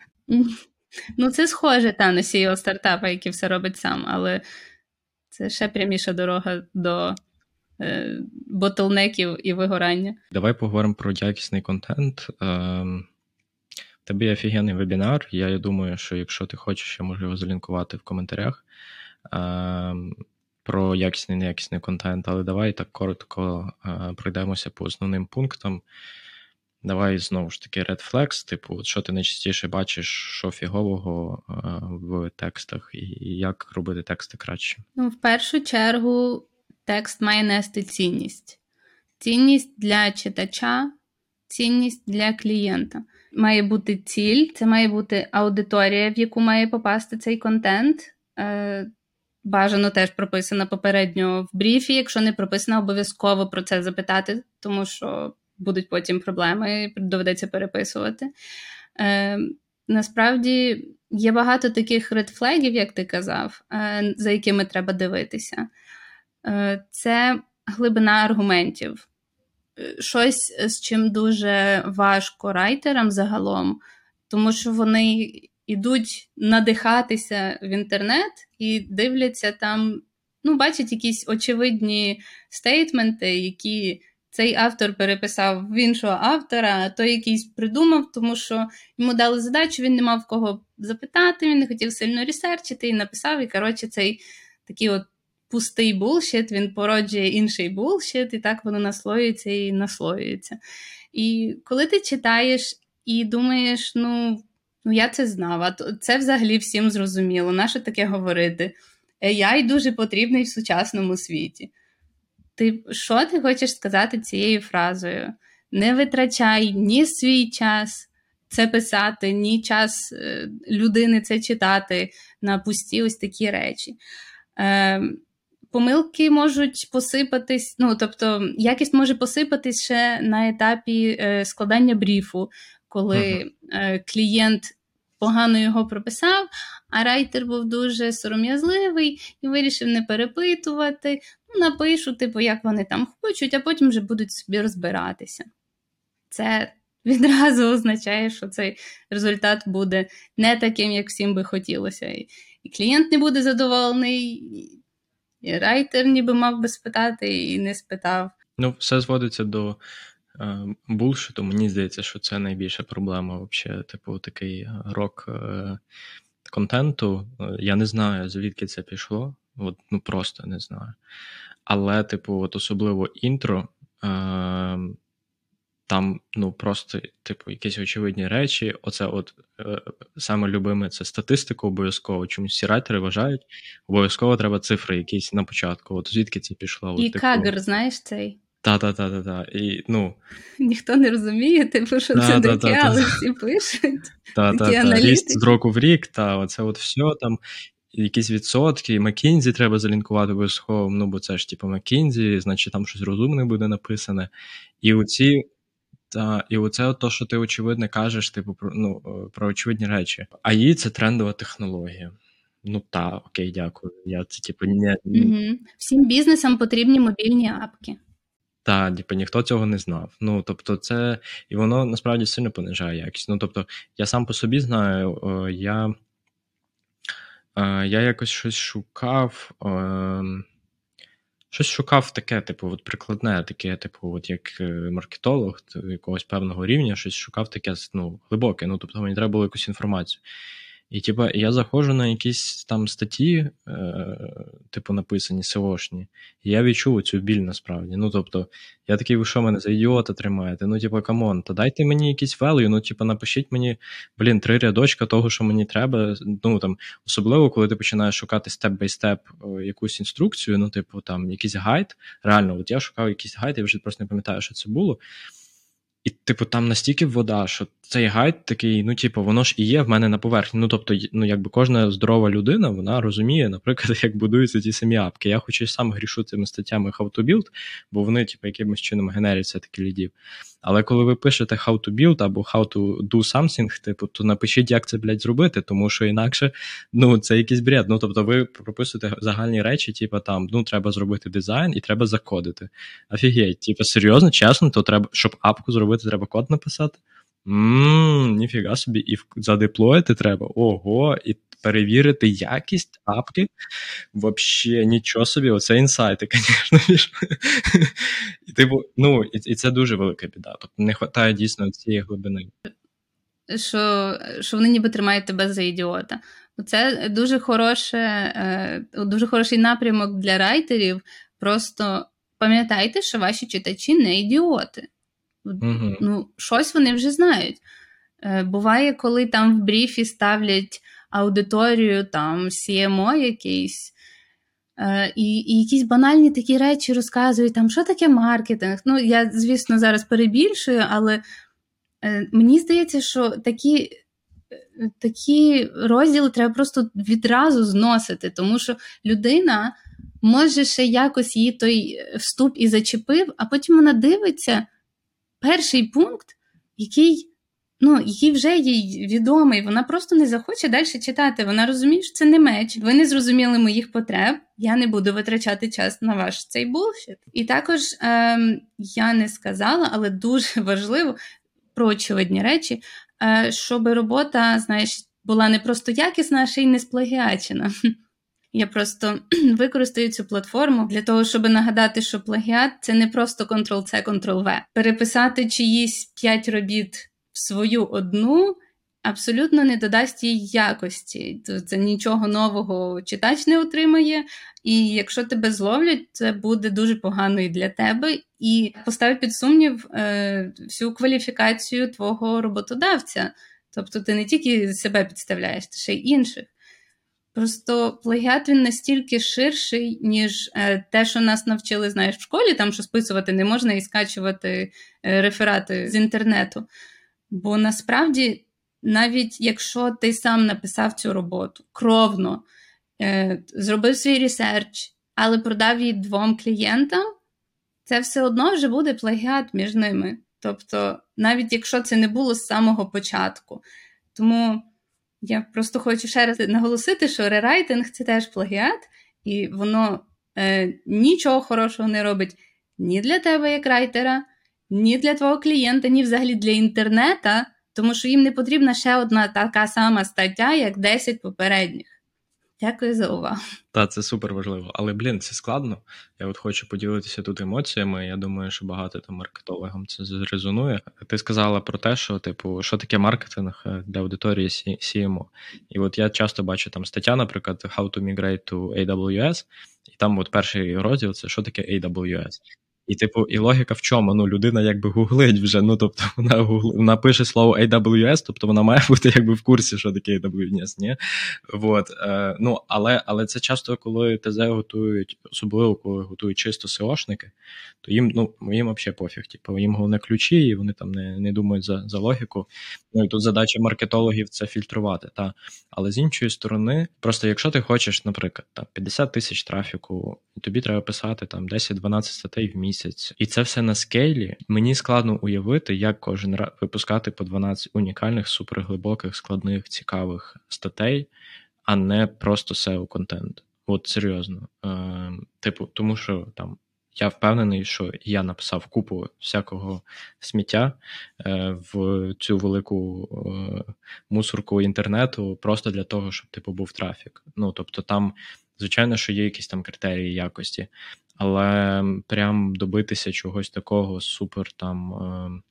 Ну, це схоже та на CEO стартапа, який все робить сам, але це ще пряміша дорога до ботлнеків і вигорання.
Давай поговоримо про якісний контент. Ем, Тобі офігенний вебінар. Я думаю, що якщо ти хочеш, я можу його залінкувати в коментарях ем, про якісний і неякісний контент. Але давай так коротко е, пройдемося по основним пунктам. Давай знову ж таки Red Flags, типу, що ти найчастіше бачиш, що фігового а, в текстах, і як робити тексти краще?
Ну, в першу чергу, текст має нести цінність. Цінність для читача, цінність для клієнта. Має бути ціль, це має бути аудиторія, в яку має попасти цей контент. Е, бажано теж прописана попередньо в бріфі. Якщо не прописано, обов'язково про це запитати, тому що будуть потім проблеми, доведеться переписувати. Е, Насправді є багато таких редфлегів, як ти казав, е, за якими треба дивитися. Е, Це глибина аргументів. Е, щось, з чим дуже важко райтерам загалом, тому що вони йдуть надихатися в інтернет і дивляться там, ну, бачать якісь очевидні стейтменти, які цей автор переписав в іншого автора, а той якийсь придумав, тому що йому дали задачу, він не мав кого запитати, він не хотів сильно ресерчити і написав. І, коротше, цей такий от пустий булшіт, він породжує інший булшіт, і так воно наслоюється і наслоюється. І коли ти читаєш і думаєш, ну. Ну, я це знав, а це взагалі всім зрозуміло. Нащо таке говорити? AI дуже потрібний в сучасному світі. Ти що ти хочеш сказати цією фразою? Не витрачай ні свій час це писати, ні час е, людини це читати на пусті ось такі речі. Е, Помилки можуть посипатись, ну тобто, якість може посипатись ще на етапі е, складання бріфу, коли uh-huh. е, клієнт погано його прописав, а райтер був дуже сором'язливий і вирішив не перепитувати. Ну, напишу, типу, як вони там хочуть, а потім вже будуть собі розбиратися. Це відразу означає, що цей результат буде не таким, як всім би хотілося. І клієнт не буде задоволений, і райтер ніби мав би спитати і не спитав.
Ну, все зводиться до е, булшиту. Мені здається, що це найбільша проблема, взагалі, типу, такий рок е, контенту. Я не знаю, звідки це пішло. От, Ну просто не знаю. Але, типу, от особливо інтро. Е, там, ну, просто, типу, якісь очевидні речі. Оце от е, саме любиме це статистика обов'язково. Чомусь всі райтери вважають, обов'язково треба цифри якісь на початку. От звідки це пішло?
І типу... кагер, знаєш цей?
Та-та-та-та-та. І, ну...
Ніхто не розуміє, типу, що це таке, але всі пишуть.
Та-та-та. Ріст з року в рік, та оце от все там якісь відсотки, Макінзі треба залінкувати обов'язково, ну бо це ж типу Макінзі, значить там щось розумне буде написане. І оці. Та, і оце то, що ти очевидно кажеш, типу, про ну, про очевидні речі. АІ це трендова технологія. Ну так, окей, дякую. Я це типу не
угу. всім бізнесам потрібні мобільні апки.
Так, типу, ніхто цього не знав. Ну тобто, це і воно насправді сильно понижає якість. Ну тобто, я сам по собі знаю, я я якось щось шукав. Ем, щось шукав таке, типу, от прикладне, таке, типу, от як е, маркетолог якогось певного рівня, щось шукав таке ну, глибоке. Ну, тобто мені треба було якусь інформацію. І типу, я заходжу на якісь там статті, е, типу, написані SEO шні, і я відчув цю біль насправді. Ну, тобто, я такий, ви що мене за ідіота тримаєте? Ну, типу, come on, та дайте мені якийсь value, ну, типу, напишіть мені, блін, три рядочка того, що мені треба. Ну, там, Особливо, коли ти починаєш шукати step-by-step якусь інструкцію, ну, типу, там, якийсь гайд. Реально, от я шукав якийсь гайд, я вже просто не пам'ятаю, що це було. І, типу, там настільки вода, що цей гайд такий, ну, типу, воно ж і є в мене на поверхні. Ну, тобто, ну, якби кожна здорова людина, вона розуміє, наприклад, як будуються ті самі апки. Я хоч і сам грішу цими статтями How to Build, бо вони, типу, якимось чином генеряться такі ліди. Але коли ви пишете how to build або how to do something, типу, то напишіть, як це, блядь, зробити, тому що інакше ну, це якийсь бред. Ну, тобто, ви прописуєте загальні речі, типу, там, ну, треба зробити дизайн і треба закодити. Офігеть, типу, серйозно, чесно, то треба, щоб апку зробити, треба код написати. Ммм, ніфіга собі, і задеплоїти треба. Ого, і перевірити якість апки. Взагалі, нічого собі, оце інсайти, звісно. І типу, ну, і, і це дуже велика біда. Тобто не вистачає дійсно цієї глибини.
Що що вони ніби тримають тебе за ідіота. Це дуже хороше, е, дуже хороший напрямок для райтерів. Просто пам'ятайте, що ваші читачі не ідіоти. Угу. Ну, щось вони вже знають. Е, Буває, коли там в бріфі ставлять аудиторію, там CMO якийсь. Е, і і якісь банальні такі речі розказують, там, що таке маркетинг. Ну, я, звісно, зараз перебільшую, але е, мені здається, що такі такі розділи треба просто відразу зносити, тому що людина може ще якось її той вступ і зачепив, а потім вона дивиться перший пункт, який ну, який вже їй відомий, вона просто не захоче далі читати. Вона розуміє, що це не меч. Ви не зрозуміли моїх потреб. Я не буду витрачати час на ваш цей булшіт. І також ем, я не сказала, але дуже важливо про очевидні речі, е, щоб робота, знаєш, була не просто якісна, а ще й не сплагіачена. Я просто використаю цю платформу для того, щоб нагадати, що плагіат це не просто Ctrl-C, Ctrl-V. Переписати чиїсь п'ять робіт в свою одну абсолютно не додасть їй якості. Це нічого нового читач не отримає. І якщо тебе зловлять, це буде дуже погано і для тебе, і поставить під сумнів е, всю кваліфікацію твого роботодавця. Тобто ти не тільки себе підставляєш, ти ще й інших. Просто плагіат він настільки ширший, ніж е, те, що нас навчили, знаєш, в школі, там що списувати не можна і скачувати е, реферати з інтернету. Бо насправді, навіть якщо ти сам написав цю роботу кровно, е, зробив свій ресерч, але продав її двом клієнтам, це все одно вже буде плагіат між ними. Тобто, навіть якщо це не було з самого початку. Тому я просто хочу ще раз наголосити, що рерайтинг це теж плагіат, і воно е, нічого хорошого не робить ні для тебе, як райтера, ні для твого клієнта, ні взагалі для інтернета, тому що їм не потрібна ще одна така сама стаття, як 10 попередніх. Дякую за увагу.
Так, це супер важливо. Але, блін, це складно. Я от хочу поділитися тут емоціями. Я думаю, що багато там маркетологам це зрезонує. Ти сказала про те, що, типу, що таке маркетинг е, для аудиторії CMO. І от я часто бачу там стаття, наприклад, How to migrate to AWS, і там от перший розділ це що таке AWS. І, типу, і логіка в чому? Ну, людина якби гуглить вже. Ну, тобто, вона гугли, вона пише слово AWS, тобто вона має бути якби в курсі, що таке AWS, ні? Вот. Е, ну, Але але це часто, коли ТЗ готують, особливо коли готують чисто SEOшники, то їм ну, їм взагалі пофіг. Типу, їм головне ключі, і вони там не не думають за за логіку. Ну і тут задача маркетологів це фільтрувати. Та. Але з іншої сторони, просто якщо ти хочеш, наприклад, там, 50 тисяч трафіку, і тобі треба писати там 10-12 статей в місяць місяць, і це все на скейлі. Мені складно уявити, як кожен раз випускати по 12 унікальних, суперглибоких, складних, цікавих статей, а не просто seo контент. От серйозно. Е, Типу, тому що там. Я впевнений, що я написав купу всякого сміття е, в цю велику е, мусорку інтернету просто для того, щоб типу був трафік. Ну тобто, там, звичайно, що є якісь там критерії якості, але прям добитися чогось такого супер там е,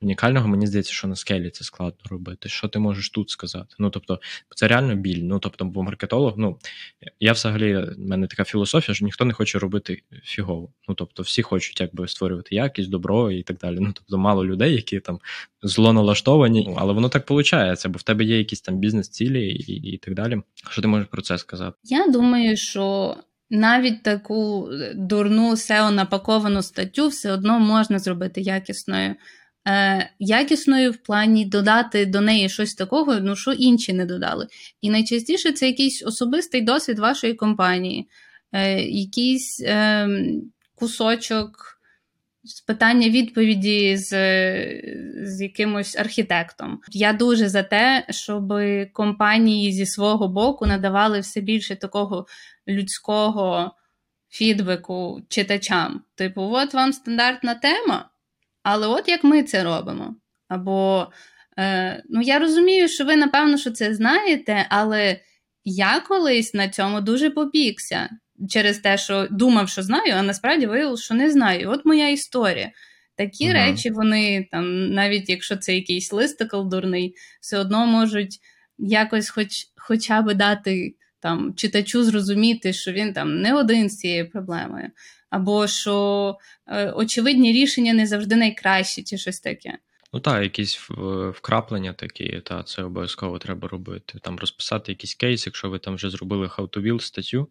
унікального, мені здається, що на скелі це складно робити. Що ти можеш тут сказати? Ну тобто, це реально біль. Ну тобто, бо маркетолог, ну я взагалі, в мене така філософія, що ніхто не хоче робити фігово. Ну тобто, всі хочуть якби створювати якість, добро і так далі. Ну тобто, мало людей, які там зло налаштовані, але воно так виходить, бо в тебе є якісь там бізнес-цілі і, і так далі. Що ти можеш про це сказати?
Я думаю, що навіть таку е, дурну SEO напаковану статтю все одно можна зробити якісною. Е, Якісною в плані додати до неї щось такого, ну що інші не додали. І найчастіше це якийсь особистий досвід вашої компанії, е, якийсь е, кусочок з питання відповіді з з якимось архітектом. Я дуже за те, щоб компанії зі свого боку надавали все більше такого людського фідбеку читачам. Типу, от вам стандартна тема, але от як ми це робимо. Або е, ну я розумію, що ви напевно що це знаєте, але я колись на цьому дуже попікся через те, що думав, що знаю, а насправді виявилося, що не знаю. От моя історія. Такі uh речі, вони там, навіть якщо це якийсь листикл дурний, все одно можуть якось хоч, хоча б дати там читачу зрозуміти, що він там не один з цією проблемою, або що е, очевидні рішення не завжди найкращі, чи щось таке.
Ну так, якісь вкраплення такі, та це обов'язково треба робити. Там розписати якийсь кейс, якщо ви там вже зробили How to Build статтю,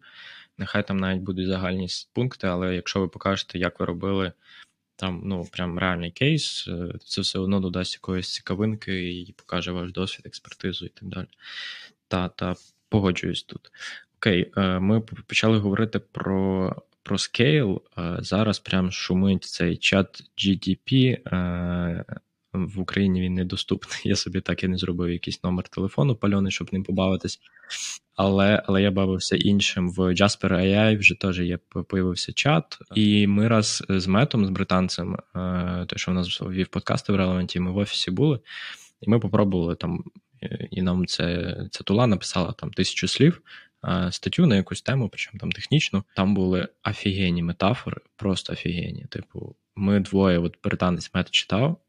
нехай там навіть будуть загальні пункти, але якщо ви покажете, як ви робили там ну, прям реальний кейс, е, це все одно додасть якоїсь цікавинки і покаже ваш досвід, експертизу і так далі. Та, та погоджуюсь тут. Окей, е, ми почали говорити про про скейл. Е, зараз прям шумить цей чат GDP в Україні він недоступний. Я собі так і не зробив якийсь номер телефону пальоний, щоб ним побавитись. Але але я бавився іншим. В Jasper AI вже теж є появився чат. І ми раз з метом, з британцем, е, те, що в нас вів подкасти в релеванті, ми в офісі були, і ми попробували там, е, і нам це ця тула написала там тисячу слів. Статтю на якусь тему, причому там технічну, там були офігенні метафори, просто офігенні. Типу, ми двоє, от британець мет читав,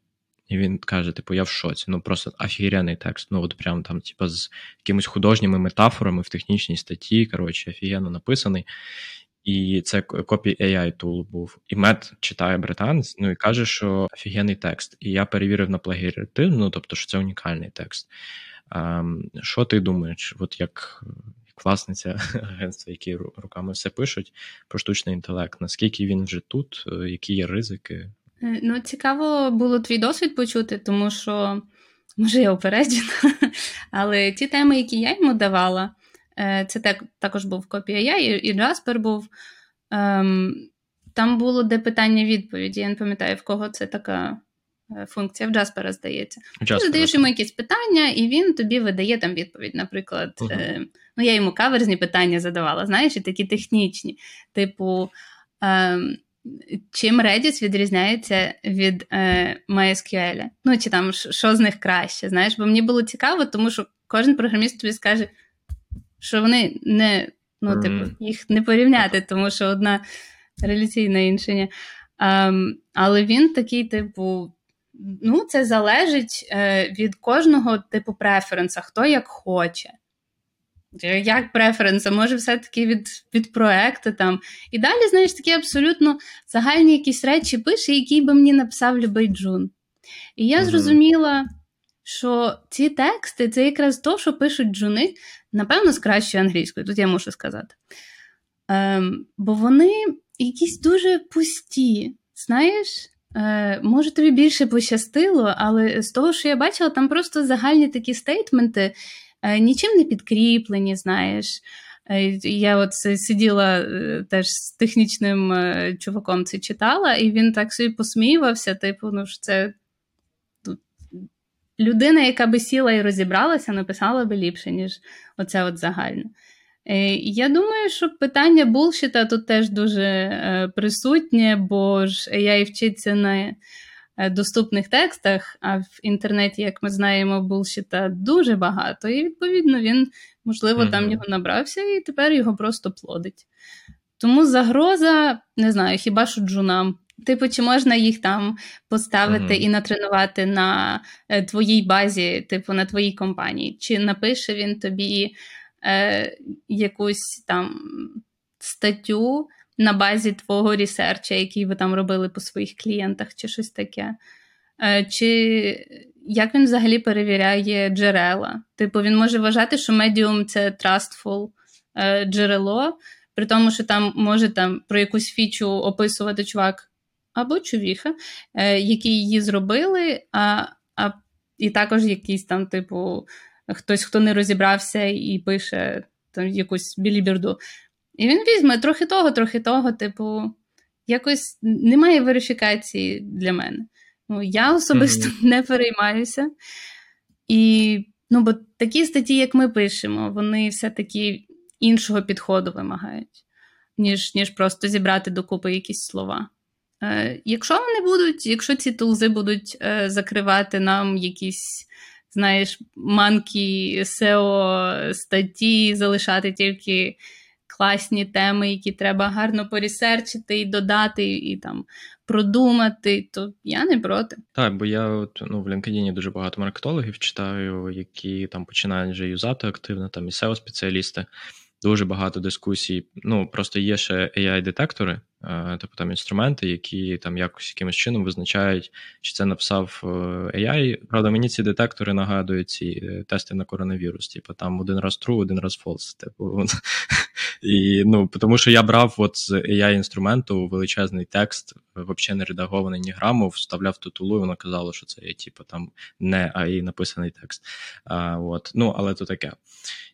і він каже: типу, я в шоці. Ну просто офігенний текст. Ну, от прям там, типу, з якимись художніми метафорами в технічній статті. Коротше, офігенно написаний. І це копій AI tool був. І мед читає британець, ну і каже, що офігенний текст. І я перевірив на плагіатизм, ну тобто, що це унікальний текст. Ем, Що ти думаєш? От як власниця агентства, які руками все пишуть про штучний інтелект, наскільки він вже тут, е, які є ризики?
Е, ну, цікаво було твій досвід почути, тому що, може, я упереджена, але ті теми, які я йому давала, це так, також був копія я, і Джаспер був. Ем, там було де питання-відповіді. Я не пам'ятаю, в кого це така е, функція в Джаспера, здається. Ти задаєш йому якісь питання, і він тобі видає там відповідь. Наприклад, uh-huh. е, ну я йому каверзні питання задавала, знаєш, і такі технічні. Типу. Е, Чим Redis відрізняється від е, MySQL? Ну, чи там що з них краще, знаєш? Бо мені було цікаво, тому що кожен програміст тобі скаже, що вони не, ну, типу, їх не порівняти, тому що одна реляційна інша ні. Um, але він такий, типу, ну, це залежить е, від кожного типу преференса, хто як хоче. Як преференса, може, все-таки від від проекту там. І далі, знаєш, такі абсолютно загальні якісь речі пише, які би мені написав любий Джун. І я зрозуміла, що ці тексти це якраз то, що пишуть джуни, напевно, з кращою англійською, тут я мушу сказати. Ем, Бо вони якісь дуже пусті. Знаєш, е, може, тобі більше пощастило, але з того, що я бачила, там просто загальні такі стейтменти. Е, нічим не підкріплені, знаєш. Е, я от сиділа е, теж з технічним чуваком це читала, і він так собі посміювався, типу, ну ж це людина, яка би сіла і розібралася, написала би ліпше, ніж оце от загальне. Я думаю, що питання булшіта тут теж дуже присутнє, бо ж AI вчиться на Е, доступних текстах, а в інтернеті, як ми знаємо, булшіта дуже багато, і відповідно він, можливо, mm-hmm. там його набрався і тепер його просто плодить. Тому загроза, не знаю, хіба що джунам. Типу, чи можна їх там поставити mm-hmm. і натренувати на е, твоїй базі, типу на твоїй компанії? Чи напише він тобі е, якусь там статтю, на базі твого ресерча, який ви там робили по своїх клієнтах, чи щось таке. Е, чи як він взагалі перевіряє джерела? Типу, він може вважати, що медіум це trustful е, джерело, при тому, що там може там про якусь фічу описувати чувак або чувіха, е, які її зробили, а, а і також якийсь там, типу, хтось, хто не розібрався і пише там якусь біліберду. І він візьме трохи того, трохи того, типу, якось немає верифікації для мене. Ну, Я особисто mm-hmm. не переймаюся. І, ну, бо такі статті, як ми пишемо, вони все-таки іншого підходу вимагають, ніж ніж просто зібрати докупи якісь слова. Е, Якщо вони будуть, якщо ці тулзи будуть е, закривати нам якісь, знаєш, манкі SEO статті, залишати тільки класні теми, які треба гарно порісерчити і додати, і там продумати, то я не проти.
Так, бо я от, ну, в LinkedIn дуже багато маркетологів читаю, які там починають вже юзати активно, там і SEO спеціалісти. дуже багато дискусій. Ну просто є ще AI-детектори, тобто там інструменти, які там якось якимось чином визначають, чи це написав е, AI. Правда, мені ці детектори нагадують ці е, тести на коронавірус. Типу там один раз true, один раз false. Типу, і ну тому, що я брав от з AI інструменту величезний текст, взагалі не редагований ні граму, вставляв ту тулу, і вона казала, що це є типу там не AI написаний текст. А, от. Ну але то таке.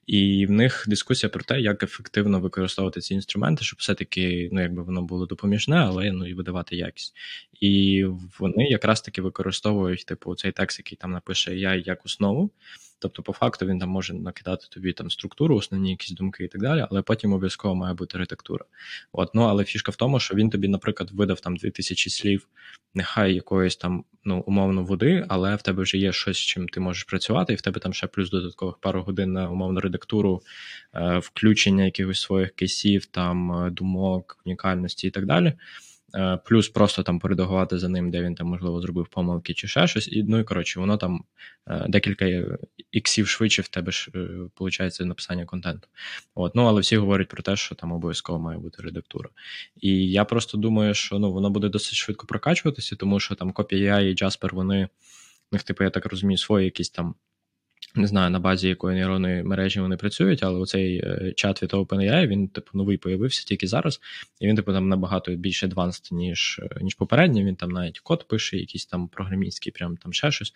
І в них дискусія про те, як ефективно використовувати ці інструменти, щоб все-таки ну, якби воно було допоміжне, але ну і видавати якість. І вони якраз таки використовують типу цей текст, який там напише я як основу. Тобто, по факту він там може накидати тобі там структуру, основні якісь думки і так далі, але потім обов'язково має бути редактура. От, ну але фішка в тому, що він тобі, наприклад, видав там 2000 слів, нехай якоїсь там ну умовно води, але в тебе вже є щось, чим ти можеш працювати, і в тебе там ще плюс додаткових пару годин на умовну редактуру, е, включення якихось своїх кейсів, там е, думок, унікальності і так далі. Е, плюс просто там поредагувати за ним, де він там, можливо, зробив помилки чи ще щось. І, Ну і коротше, воно там е, декілька іксів швидше в тебе ж виходить е, написання контенту. От, Ну, але всі говорять про те, що там обов'язково має бути редактура. І я просто думаю, що ну, воно буде досить швидко прокачуватися, тому що там Copy.ai і Jasper, вони, них, типу, я так розумію, свої якісь там не знаю, на базі якої нейронної мережі вони працюють, але оцей е, чат від OpenAI, він, типу, новий появився тільки зараз, і він, типу, там набагато більш advanced, ніж е, ніж попередній. Він там навіть код пише, якісь там програмістські, прям там ще щось.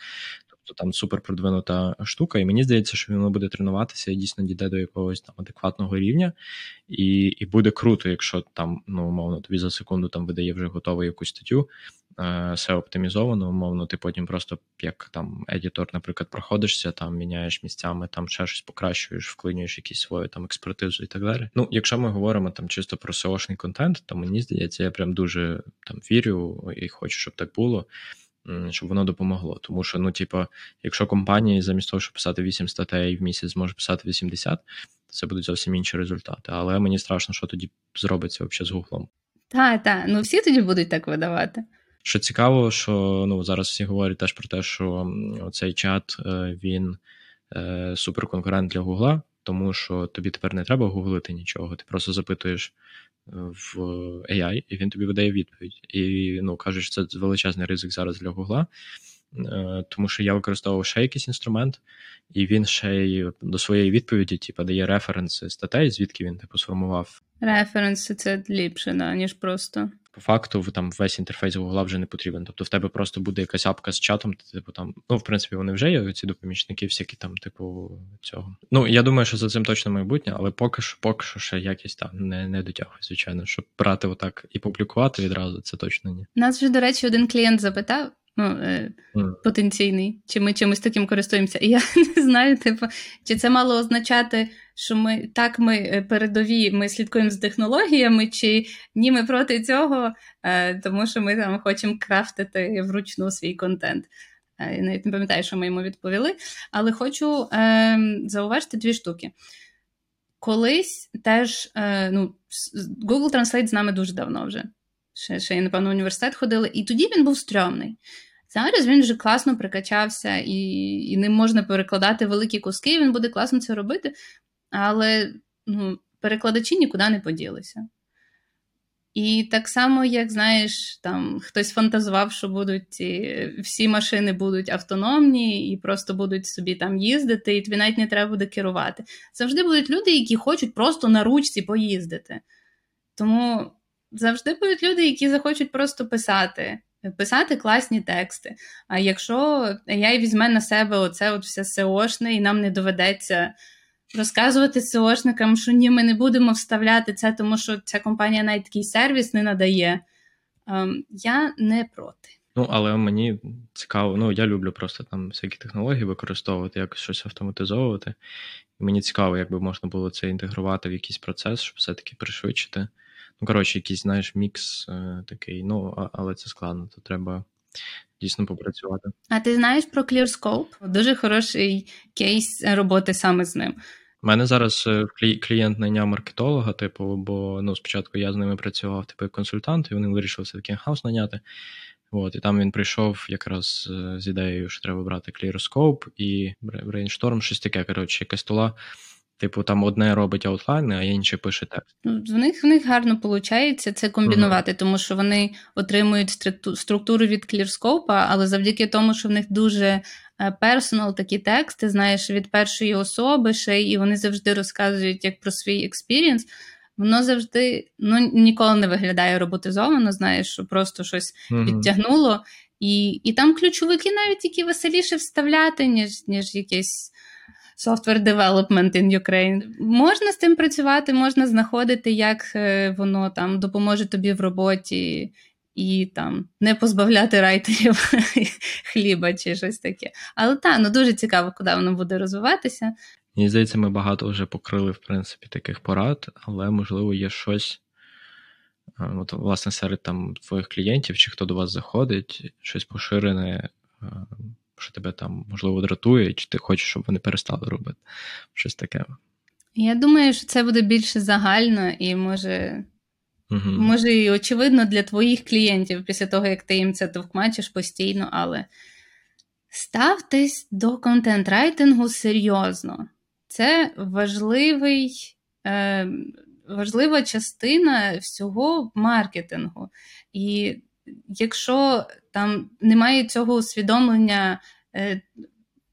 Тобто там супер продвинута штука, і мені здається, що воно буде тренуватися і дійсно дійде до якогось там адекватного рівня, і і буде круто, якщо там, ну, умовно, тобі за секунду там видає вже готову якусь статтю, Е, все оптимізовано, умовно, ти потім просто як там едітор, наприклад, проходишся, там міняєш місцями, там ще щось покращуєш, вклинюєш якісь свою там експертизу і так далі. Ну, якщо ми говоримо там чисто про SEO-шний контент, то мені здається, я прям дуже там вірю і хочу, щоб так було. Щоб воно допомогло. Тому що, ну, типу, якщо компанії замість того, щоб писати 8 статей в місяць, зможе писати 80, то це будуть зовсім інші результати. Але мені страшно, що тоді зробиться взагалі з гуглом.
Так, так, ну всі тоді будуть так видавати.
Що цікаво, що ну зараз всі говорять теж про те, що цей чат е, він е, суперконкурент для Гугла, тому що тобі тепер не треба гуглити нічого. Ти просто запитуєш в AI, і він тобі видає відповідь. І ну кажуть, що це величезний ризик зараз для Гугла. Тому що я використовував ще якийсь інструмент, і він ще й до своєї відповіді, типу, дає референси статей, звідки він типу сформував.
Референси це ліпше, ніж просто
по факту там весь інтерфейс Google вже не потрібен. Тобто в тебе просто буде якась апка з чатом, типу там, ну, в принципі, вони вже є, ці допомічники, всякі там, типу, цього. Ну, я думаю, що за цим точно майбутнє, але поки що, поки що ще якість там не не дотягує, звичайно, щоб брати отак і публікувати відразу, це точно ні.
Нас вже, до речі, один клієнт запитав. Ну, е, mm. потенційний, чи ми чимось таким користуємося. І я не знаю, типу, чи це мало означати, що ми так ми е, передові, ми слідкуємо з технологіями, чи ні, ми проти цього, е, тому що ми там хочемо крафтити вручну свій контент. Я навіть не пам'ятаю, що ми йому відповіли, але хочу е, зауважити дві штуки. Колись теж е, ну, Google Translate з нами дуже давно вже. Ще, ще я, напевно, в університет ходили, і тоді він був стрьомний. Зараз він вже класно прикачався, і і ним можна перекладати великі куски, і він буде класно це робити але ну, перекладачі нікуди не поділися. І так само, як знаєш, там хтось фантазував, що будуть всі машини будуть автономні і просто будуть собі там їздити, і тобі навіть не треба буде керувати. Завжди будуть люди, які хочуть просто на ручці поїздити. Тому завжди будуть люди, які захочуть просто писати, писати класні тексти. А якщо я візьме на себе оце от все SEO-шне, і нам не доведеться розказувати СОшникам, що ні, ми не будемо вставляти це, тому що ця компанія навіть такий сервіс не надає. Ем, я не проти.
Ну, але мені цікаво, ну я люблю просто там всякі технології використовувати, якось щось автоматизовувати. І мені цікаво, як би можна було це інтегрувати в якийсь процес, щоб все-таки пришвидшити. Ну, коротше, якийсь, знаєш, мікс е, такий, ну, але це складно, то треба дійсно попрацювати.
А ти знаєш про ClearScope? Дуже хороший кейс роботи саме з ним.
У мене зараз е, клієнт найняв маркетолога, типу, бо ну, спочатку я з ними працював типу, як консультант, і вони вирішили все-таки in-house наняти. От, І там він прийшов якраз з ідеєю, що треба брати ClearScope і Brainstorm, щось таке, коротше, якась тула Типу, там одне робить аутлайни, а інше пише текст.
Ну, в них в них гарно виходить це комбінувати, угу. тому що вони отримують структуру від ClearScope, але завдяки тому, що в них дуже персонал такі тексти, знаєш, від першої особи ще, і вони завжди розказують як про свій experience. Воно завжди ну, ніколи не виглядає роботизовано, знаєш, що просто щось mm-hmm. підтягнуло. І і там ключовики навіть які веселіше вставляти, ніж ніж якийсь software development in Ukraine. Можна з тим працювати, можна знаходити, як е, воно там допоможе тобі в роботі. І там не позбавляти райтерів хліба чи щось таке. Але так, ну дуже цікаво, куди воно буде розвиватися.
Мені здається, ми багато вже покрили, в принципі, таких порад, але, можливо, є щось, от, власне, серед там твоїх клієнтів, чи хто до вас заходить, щось поширене, що тебе там, можливо, дратує, чи ти хочеш, щоб вони перестали робити. Щось таке.
Я думаю, що це буде більше загально і може. Угу. Може, і очевидно для твоїх клієнтів після того, як ти їм це товкмачиш постійно, але ставтесь до контент-райтингу серйозно. Це важливий, е, важлива частина всього маркетингу. І якщо там немає цього усвідомлення, е,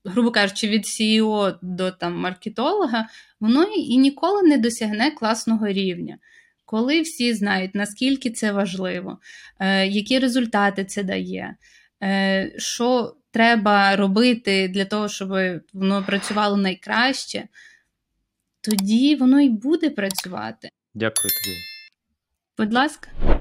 грубо кажучи, від CEO до там, маркетолога, воно і ніколи не досягне класного рівня. Коли всі знають, наскільки це важливо, е, які результати це дає, е, що треба робити для того, щоб воно працювало найкраще, тоді воно і буде працювати.
Дякую тобі.
Будь ласка.